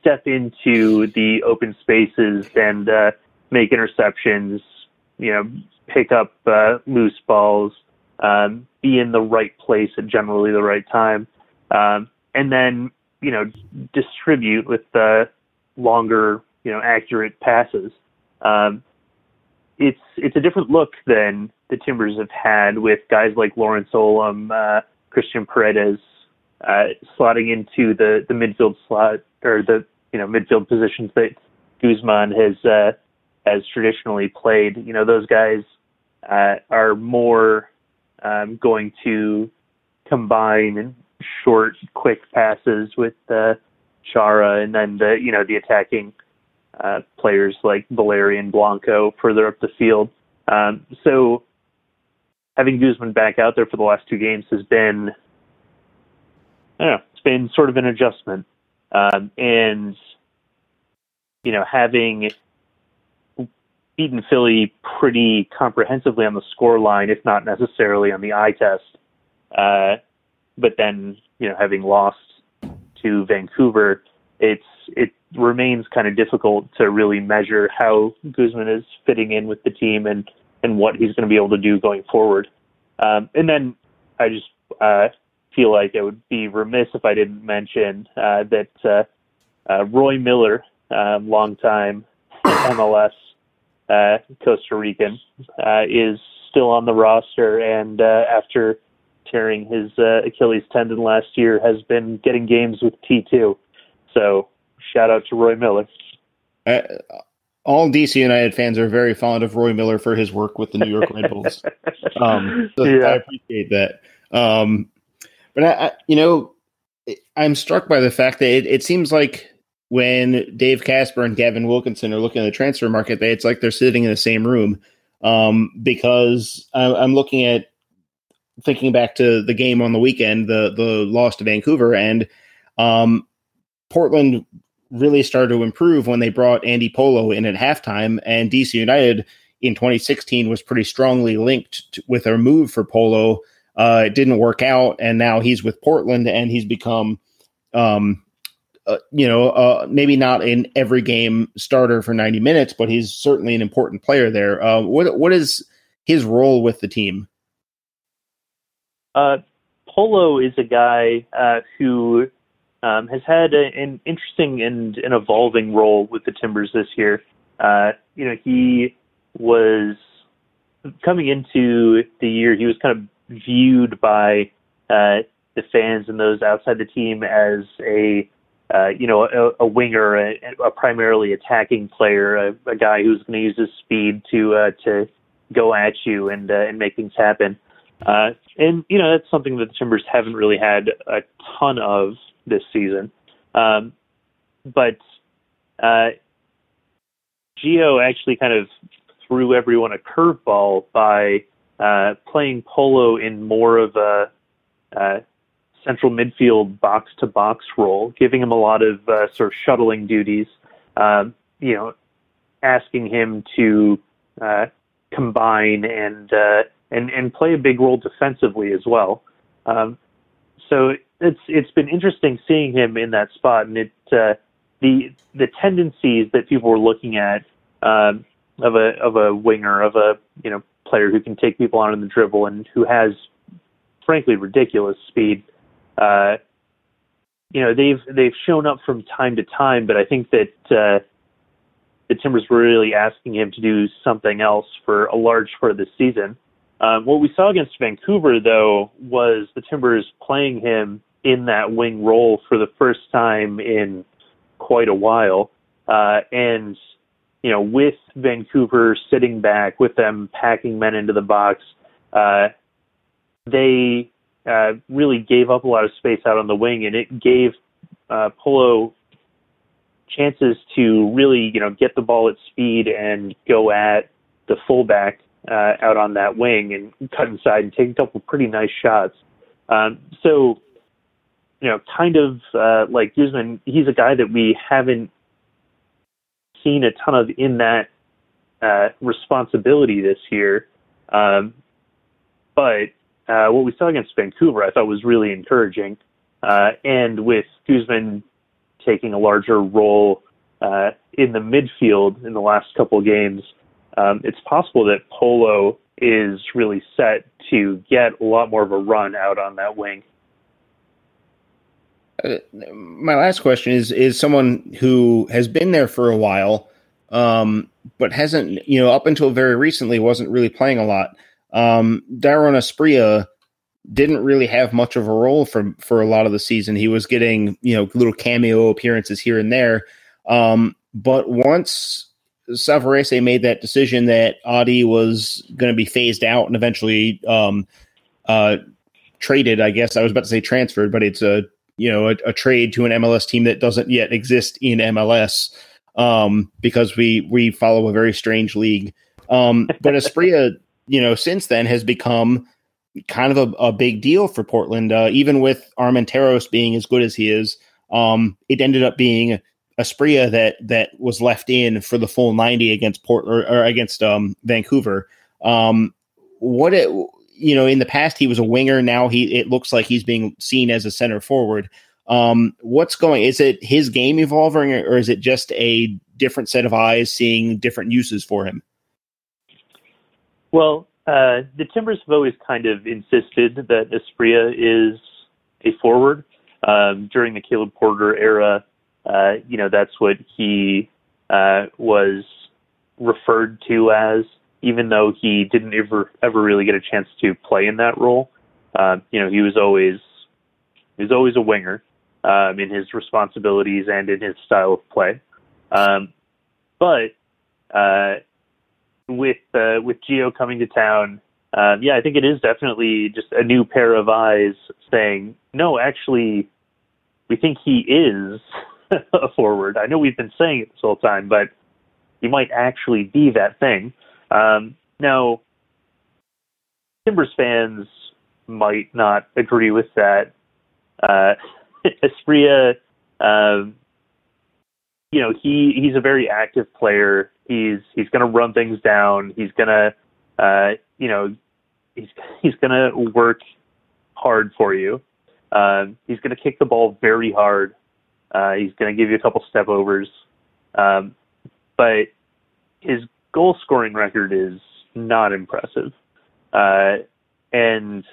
step into the open spaces and uh, make interceptions, you know, pick up uh, loose balls, um, be in the right place at generally the right time, um, and then you know distribute with the longer, you know, accurate passes. Um, it's it's a different look than the Timbers have had with guys like Lawrence Olum, uh, Cristhian Paredes, uh, slotting into the the midfield slot or the you know midfield positions that Guzman has uh, has traditionally played. You know those guys uh, are more um, going to combine short, quick passes with uh, Chara, and then the you know the attacking uh, players like Valeri and Blanco further up the field. Um, so having Guzman back out there for the last two games has been, I don't know, it's been sort of an adjustment. Um, and, you know, having beaten Philly pretty comprehensively on the score line, if not necessarily on the eye test, uh, but then, you know, having lost to Vancouver, it's it remains kind of difficult to really measure how Guzman is fitting in with the team and and what he's going to be able to do going forward. Um, and then I just uh, feel like it would be remiss if I didn't mention uh, that uh, uh, Roy Miller, um, longtime MLS uh, Costa Rican, uh, is still on the roster, and uh, after tearing his uh, Achilles tendon last year, has been getting games with T2. So shout out to Roy Miller. Uh, all DC United fans are very fond of Roy Miller for his work with the New York Red Bulls. [laughs] Um, so yeah. I appreciate that. Um, but I, I, you know, I'm struck by the fact that it, it, seems like when Dave Kasper and Gavin Wilkinson are looking at the transfer market, they, it's like they're sitting in the same room. Um, because I, I'm looking at thinking back to the game on the weekend, the the loss to Vancouver, and um, Portland really started to improve when they brought Andy Polo in at halftime, and DC United in 2016 was pretty strongly linked to, with a move for Polo. Uh, it didn't work out, and now he's with Portland, and he's become, um, uh, you know, uh, maybe not in every game starter for 90 minutes, but he's certainly an important player there. Uh, what what is his role with the team? Uh, Polo is a guy uh, who um, has had a, an interesting and an evolving role with the Timbers this year. Uh, you know, he was coming into the year, he was kind of viewed by uh, the fans and those outside the team as a uh, you know, a, a winger, a, a primarily attacking player, a, a guy who's going to use his speed to uh, to go at you and uh, and make things happen. Uh, and you know, that's something that the Timbers haven't really had a ton of this season. Um, but uh, Gio actually kind of threw everyone a curveball by uh, playing Polo in more of a uh, central midfield box to box role, giving him a lot of uh, sort of shuttling duties. Um, you know, asking him to uh, combine and uh, and and play a big role defensively as well. Um, so it's it's been interesting seeing him in that spot, and it uh, the the tendencies that people were looking at um, of a of a winger of a you know player who can take people on in the dribble and who has frankly ridiculous speed. Uh, you know they've they've shown up from time to time, but I think that uh, the Timbers were really asking him to do something else for a large part of the season. Um, what we saw against Vancouver, though, was the Timbers playing him in that wing role for the first time in quite a while. Uh, and, you know, with Vancouver sitting back, with them packing men into the box, uh, they uh, really gave up a lot of space out on the wing, and it gave uh, Polo chances to really, you know, get the ball at speed and go at the fullback uh, out on that wing and cut inside and take a couple pretty nice shots. Um, so, you know, kind of uh, like Guzman, he's a guy that we haven't seen a ton of in that uh, responsibility this year. Um, but uh, what we saw against Vancouver, I thought was really encouraging. Uh, and with Guzman taking a larger role uh, in the midfield in the last couple of games, um, it's possible that Polo is really set to get a lot more of a run out on that wing. Uh, my last question is is someone who has been there for a while, um, but hasn't, you know, up until very recently wasn't really playing a lot. Um, Dairon Asprilla didn't really have much of a role for for a lot of the season. He was getting, you know, little cameo appearances here and there. Um, but once Savarese made that decision that Adi was going to be phased out and eventually um, uh, traded. I guess I was about to say transferred, but it's a you know a, a, trade to an MLS team that doesn't yet exist in MLS um, because we we follow a very strange league. Um, but Asprilla, [laughs] you know, since then has become kind of a, a big deal for Portland. Uh, even with Armenteros being as good as he is, um, it ended up being Asprilla that that was left in for the full 90 against Port or, or against um, Vancouver. Um, what it you know in the past he was a winger. Now he it looks like he's being seen as a center forward. Um, what's going? Is it his game evolving, or is it just a different set of eyes seeing different uses for him? Well, uh, the Timbers have always kind of insisted that Asprilla is a forward. Um, during the Caleb Porter era, uh, you know, that's what he uh, was referred to as, even though he didn't ever ever really get a chance to play in that role. Uh, you know, he was always he was always a winger um, in his responsibilities and in his style of play. Um, but uh, with uh, with Gio coming to town, um, yeah, I think it is definitely just a new pair of eyes saying, no, actually, we think he is [laughs] forward. I know we've been saying it this whole time, but he might actually be that thing. Um, now, Timbers fans might not agree with that. Uh, [laughs] Asprilla, um, you know, he he's a very active player. He's he's going to run things down. He's going to, uh, you know, he's he's going to work hard for you. Um, he's going to kick the ball very hard. Uh, he's going to give you a couple step overs, um, but his goal scoring record is not impressive, uh, and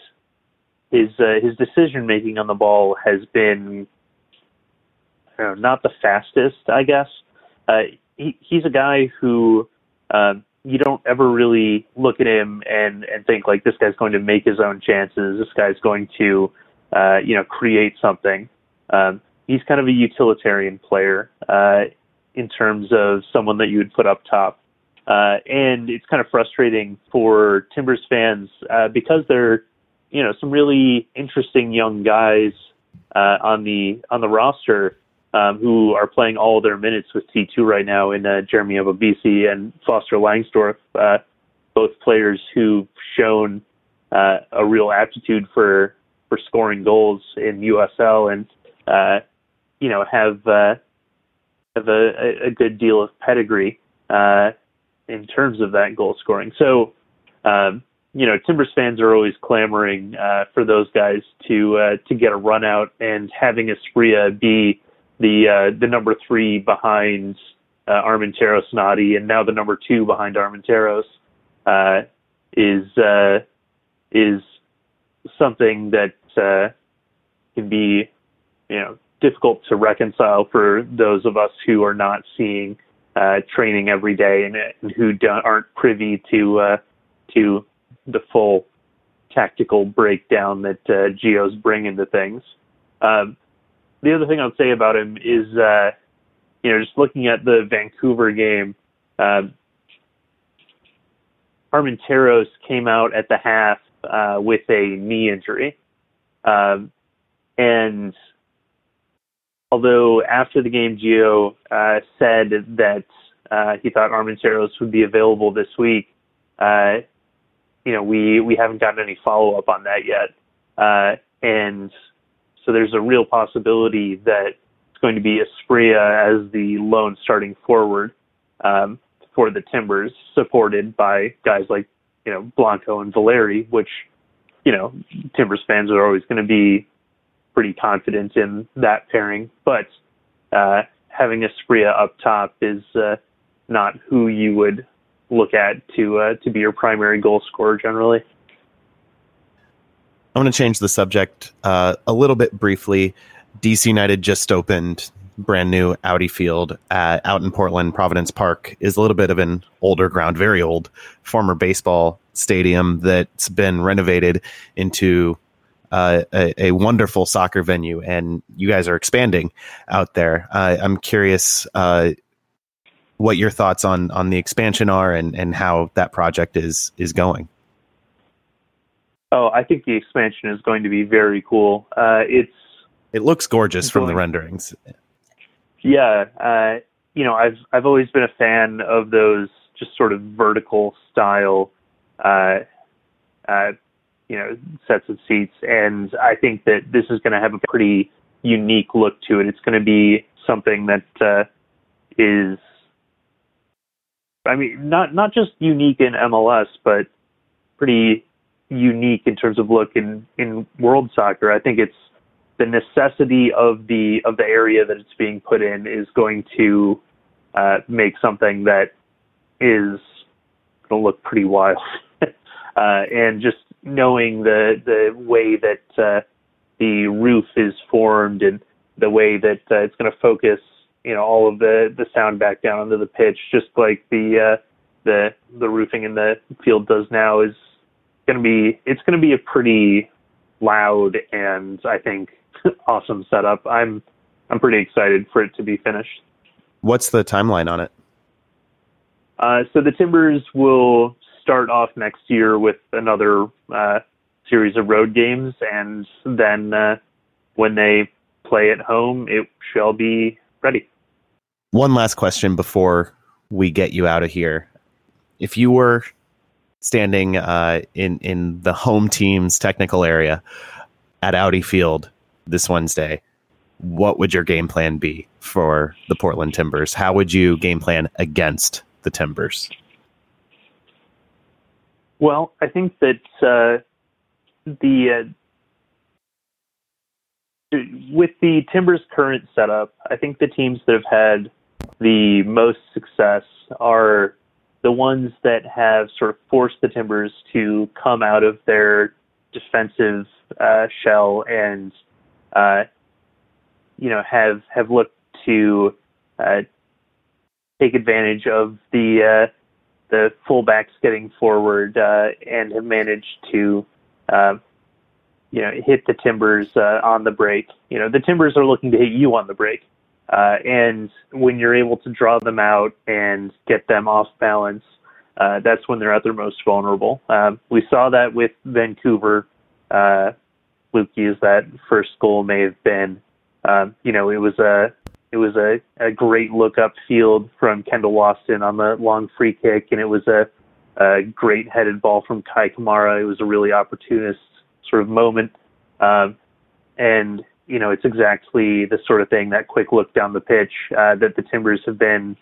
his uh, his decision making on the ball has been know, not the fastest, I guess. Uh, he, he's a guy who um, you don't ever really look at him and and think like this guy's going to make his own chances. This guy's going to uh, you know create something. Um, he's kind of a utilitarian player uh, in terms of someone that you would put up top. Uh, and it's kind of frustrating for Timbers fans uh, because they're, you know, some really interesting young guys uh, on the on the roster um, who are playing all their minutes with T2 right now in uh, Jeremy Ebobisse and Foster Langsdorff, uh, both players who've shown uh, a real aptitude for for scoring goals in USL and uh, you know have uh, have a, a good deal of pedigree uh, in terms of that goal scoring. So um, you know Timbers fans are always clamoring uh, for those guys to uh, to get a run out, and having Asprilla be the uh, the number three behind uh, Armenteros and Adi, and now the number two behind Armenteros uh, is uh, is something that uh, can be you know difficult to reconcile for those of us who are not seeing uh, training every day and, and who aren't privy to uh, to the full tactical breakdown that uh, Gio's bringing to things. Um, the other thing I'd say about him is, uh, you know, just looking at the Vancouver game, um, Armenteros came out at the half uh, with a knee injury. Um, and although after the game, Gio uh, said that uh, he thought Armenteros would be available this week, uh, you know, we, we haven't gotten any follow up on that yet. Uh, and so there's a real possibility that it's going to be Asprilla as the lone starting forward um, for the Timbers, supported by guys like you know Blanco and Valeri, which you know Timbers fans are always going to be pretty confident in that pairing. But uh, having Asprilla up top is uh, not who you would look at to uh, to be your primary goal scorer generally. I'm going to change the subject uh, a little bit briefly. DC United just opened brand new Audi field at, out in Portland. Providence Park is a little bit of an older ground, very old former baseball stadium that's been renovated into uh, a, a, wonderful soccer venue, and you guys are expanding out there. Uh, I'm curious uh, what your thoughts on on the expansion are and and how that project is is going. Oh, I think the expansion is going to be very cool. Uh, it's it looks gorgeous from the renderings. Yeah, uh, you know, I've I've always been a fan of those just sort of vertical style, uh, uh, you know, sets of seats, and I think that this is going to have a pretty unique look to it. It's going to be something that uh, is, I mean, not not just unique in MLS, but pretty unique in terms of look in in world soccer. I think it's the necessity of the of the area that it's being put in is going to uh, make something that is going to look pretty wild. [laughs] uh, and just knowing the the way that uh, the roof is formed and the way that uh, it's going to focus, you know, all of the the sound back down onto the pitch, just like the uh, the the roofing in the field does now, is going to be it's going to be a pretty loud and I think [laughs] awesome setup. I'm I'm pretty excited for it to be finished. What's the timeline on it? Uh, so the Timbers will start off next year with another uh, series of road games, and then uh, when they play at home, it shall be ready. One last question before we get you out of here. If you were standing uh, in in the home team's technical area at Audi Field this Wednesday, what would your game plan be for the Portland Timbers? How would you game plan against the Timbers? Well, I think that uh, the uh, with the Timbers' current setup, I think the teams that have had the most success are the ones that have sort of forced the Timbers to come out of their defensive uh, shell and, uh, you know, have have looked to uh, take advantage of the uh, the fullbacks getting forward uh, and have managed to, uh, you know, hit the Timbers on the break. You know, the Timbers are looking to hit you on the break. Uh, and when you're able to draw them out and get them off balance, uh, that's when they're at their most vulnerable. Um, we saw that with Vancouver. Uh, Luki, as that first goal may have been. Um, you know, it was a it was a, a great look up field from Kendall Waston on the long free kick, and it was a, a great headed ball from Kei Kamara. It was a really opportunist sort of moment. Um, and you know, it's exactly the sort of thing, that quick look down the pitch uh, that the Timbers have been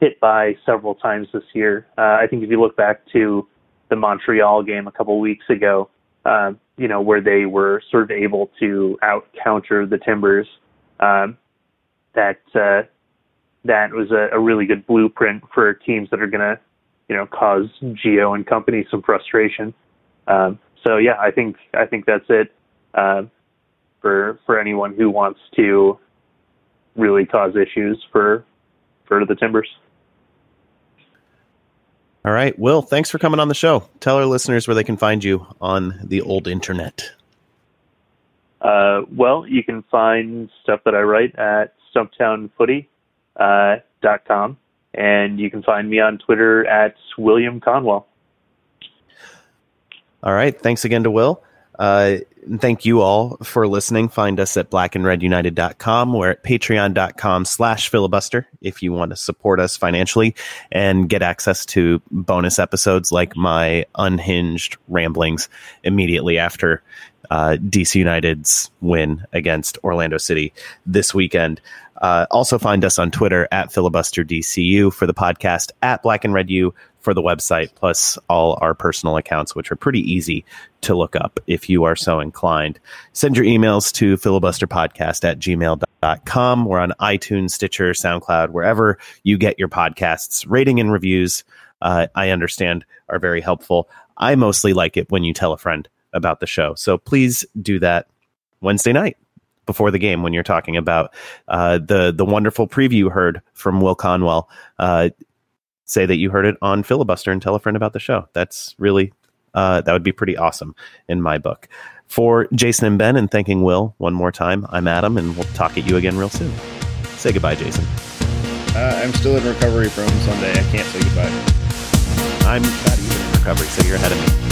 hit by several times this year. Uh, I think if you look back to the Montreal game a couple weeks ago, uh, you know, where they were sort of able to out counter the Timbers, um, that uh, that was a, a really good blueprint for teams that are going to, you know, cause Gio and company some frustration. Um, so yeah, I think I think that's it. Uh, for for anyone who wants to really cause issues for for the Timbers. All right. Will, thanks for coming on the show. Tell our listeners where they can find you on the old internet. Uh, well, you can find stuff that I write at stumptownfooty.com, uh, .com, and you can find me on Twitter at William Conwell. All right. Thanks again to Will. Uh, thank you all for listening. Find us at blackandredunited.com. We're at patreon.com slash filibuster if you want to support us financially and get access to bonus episodes like my unhinged ramblings immediately after uh, DC United's win against Orlando City this weekend. Uh, also find us on Twitter at filibusterdcu for the podcast at Black and Red U for the website, plus all our personal accounts, which are pretty easy to look up if you are so inclined. Send your emails to filibusterpodcast at gmail.com. We're on iTunes, Stitcher, SoundCloud, wherever you get your podcasts. Rating and reviews, uh, I understand, are very helpful. I mostly like it when you tell a friend about the show. So please do that Wednesday night before the game when you're talking about uh, the the wonderful preview you heard from Will Conwell. Uh, say that you heard it on filibuster and tell a friend about the show. That's really uh, that would be pretty awesome in my book. For Jason and Ben, and thanking Will one more time, I'm Adam, and we'll talk at you again real soon. Say goodbye, Jason. Uh, I'm still in recovery from Sunday. I can't say goodbye. I'm not even in recovery, so you're ahead of me.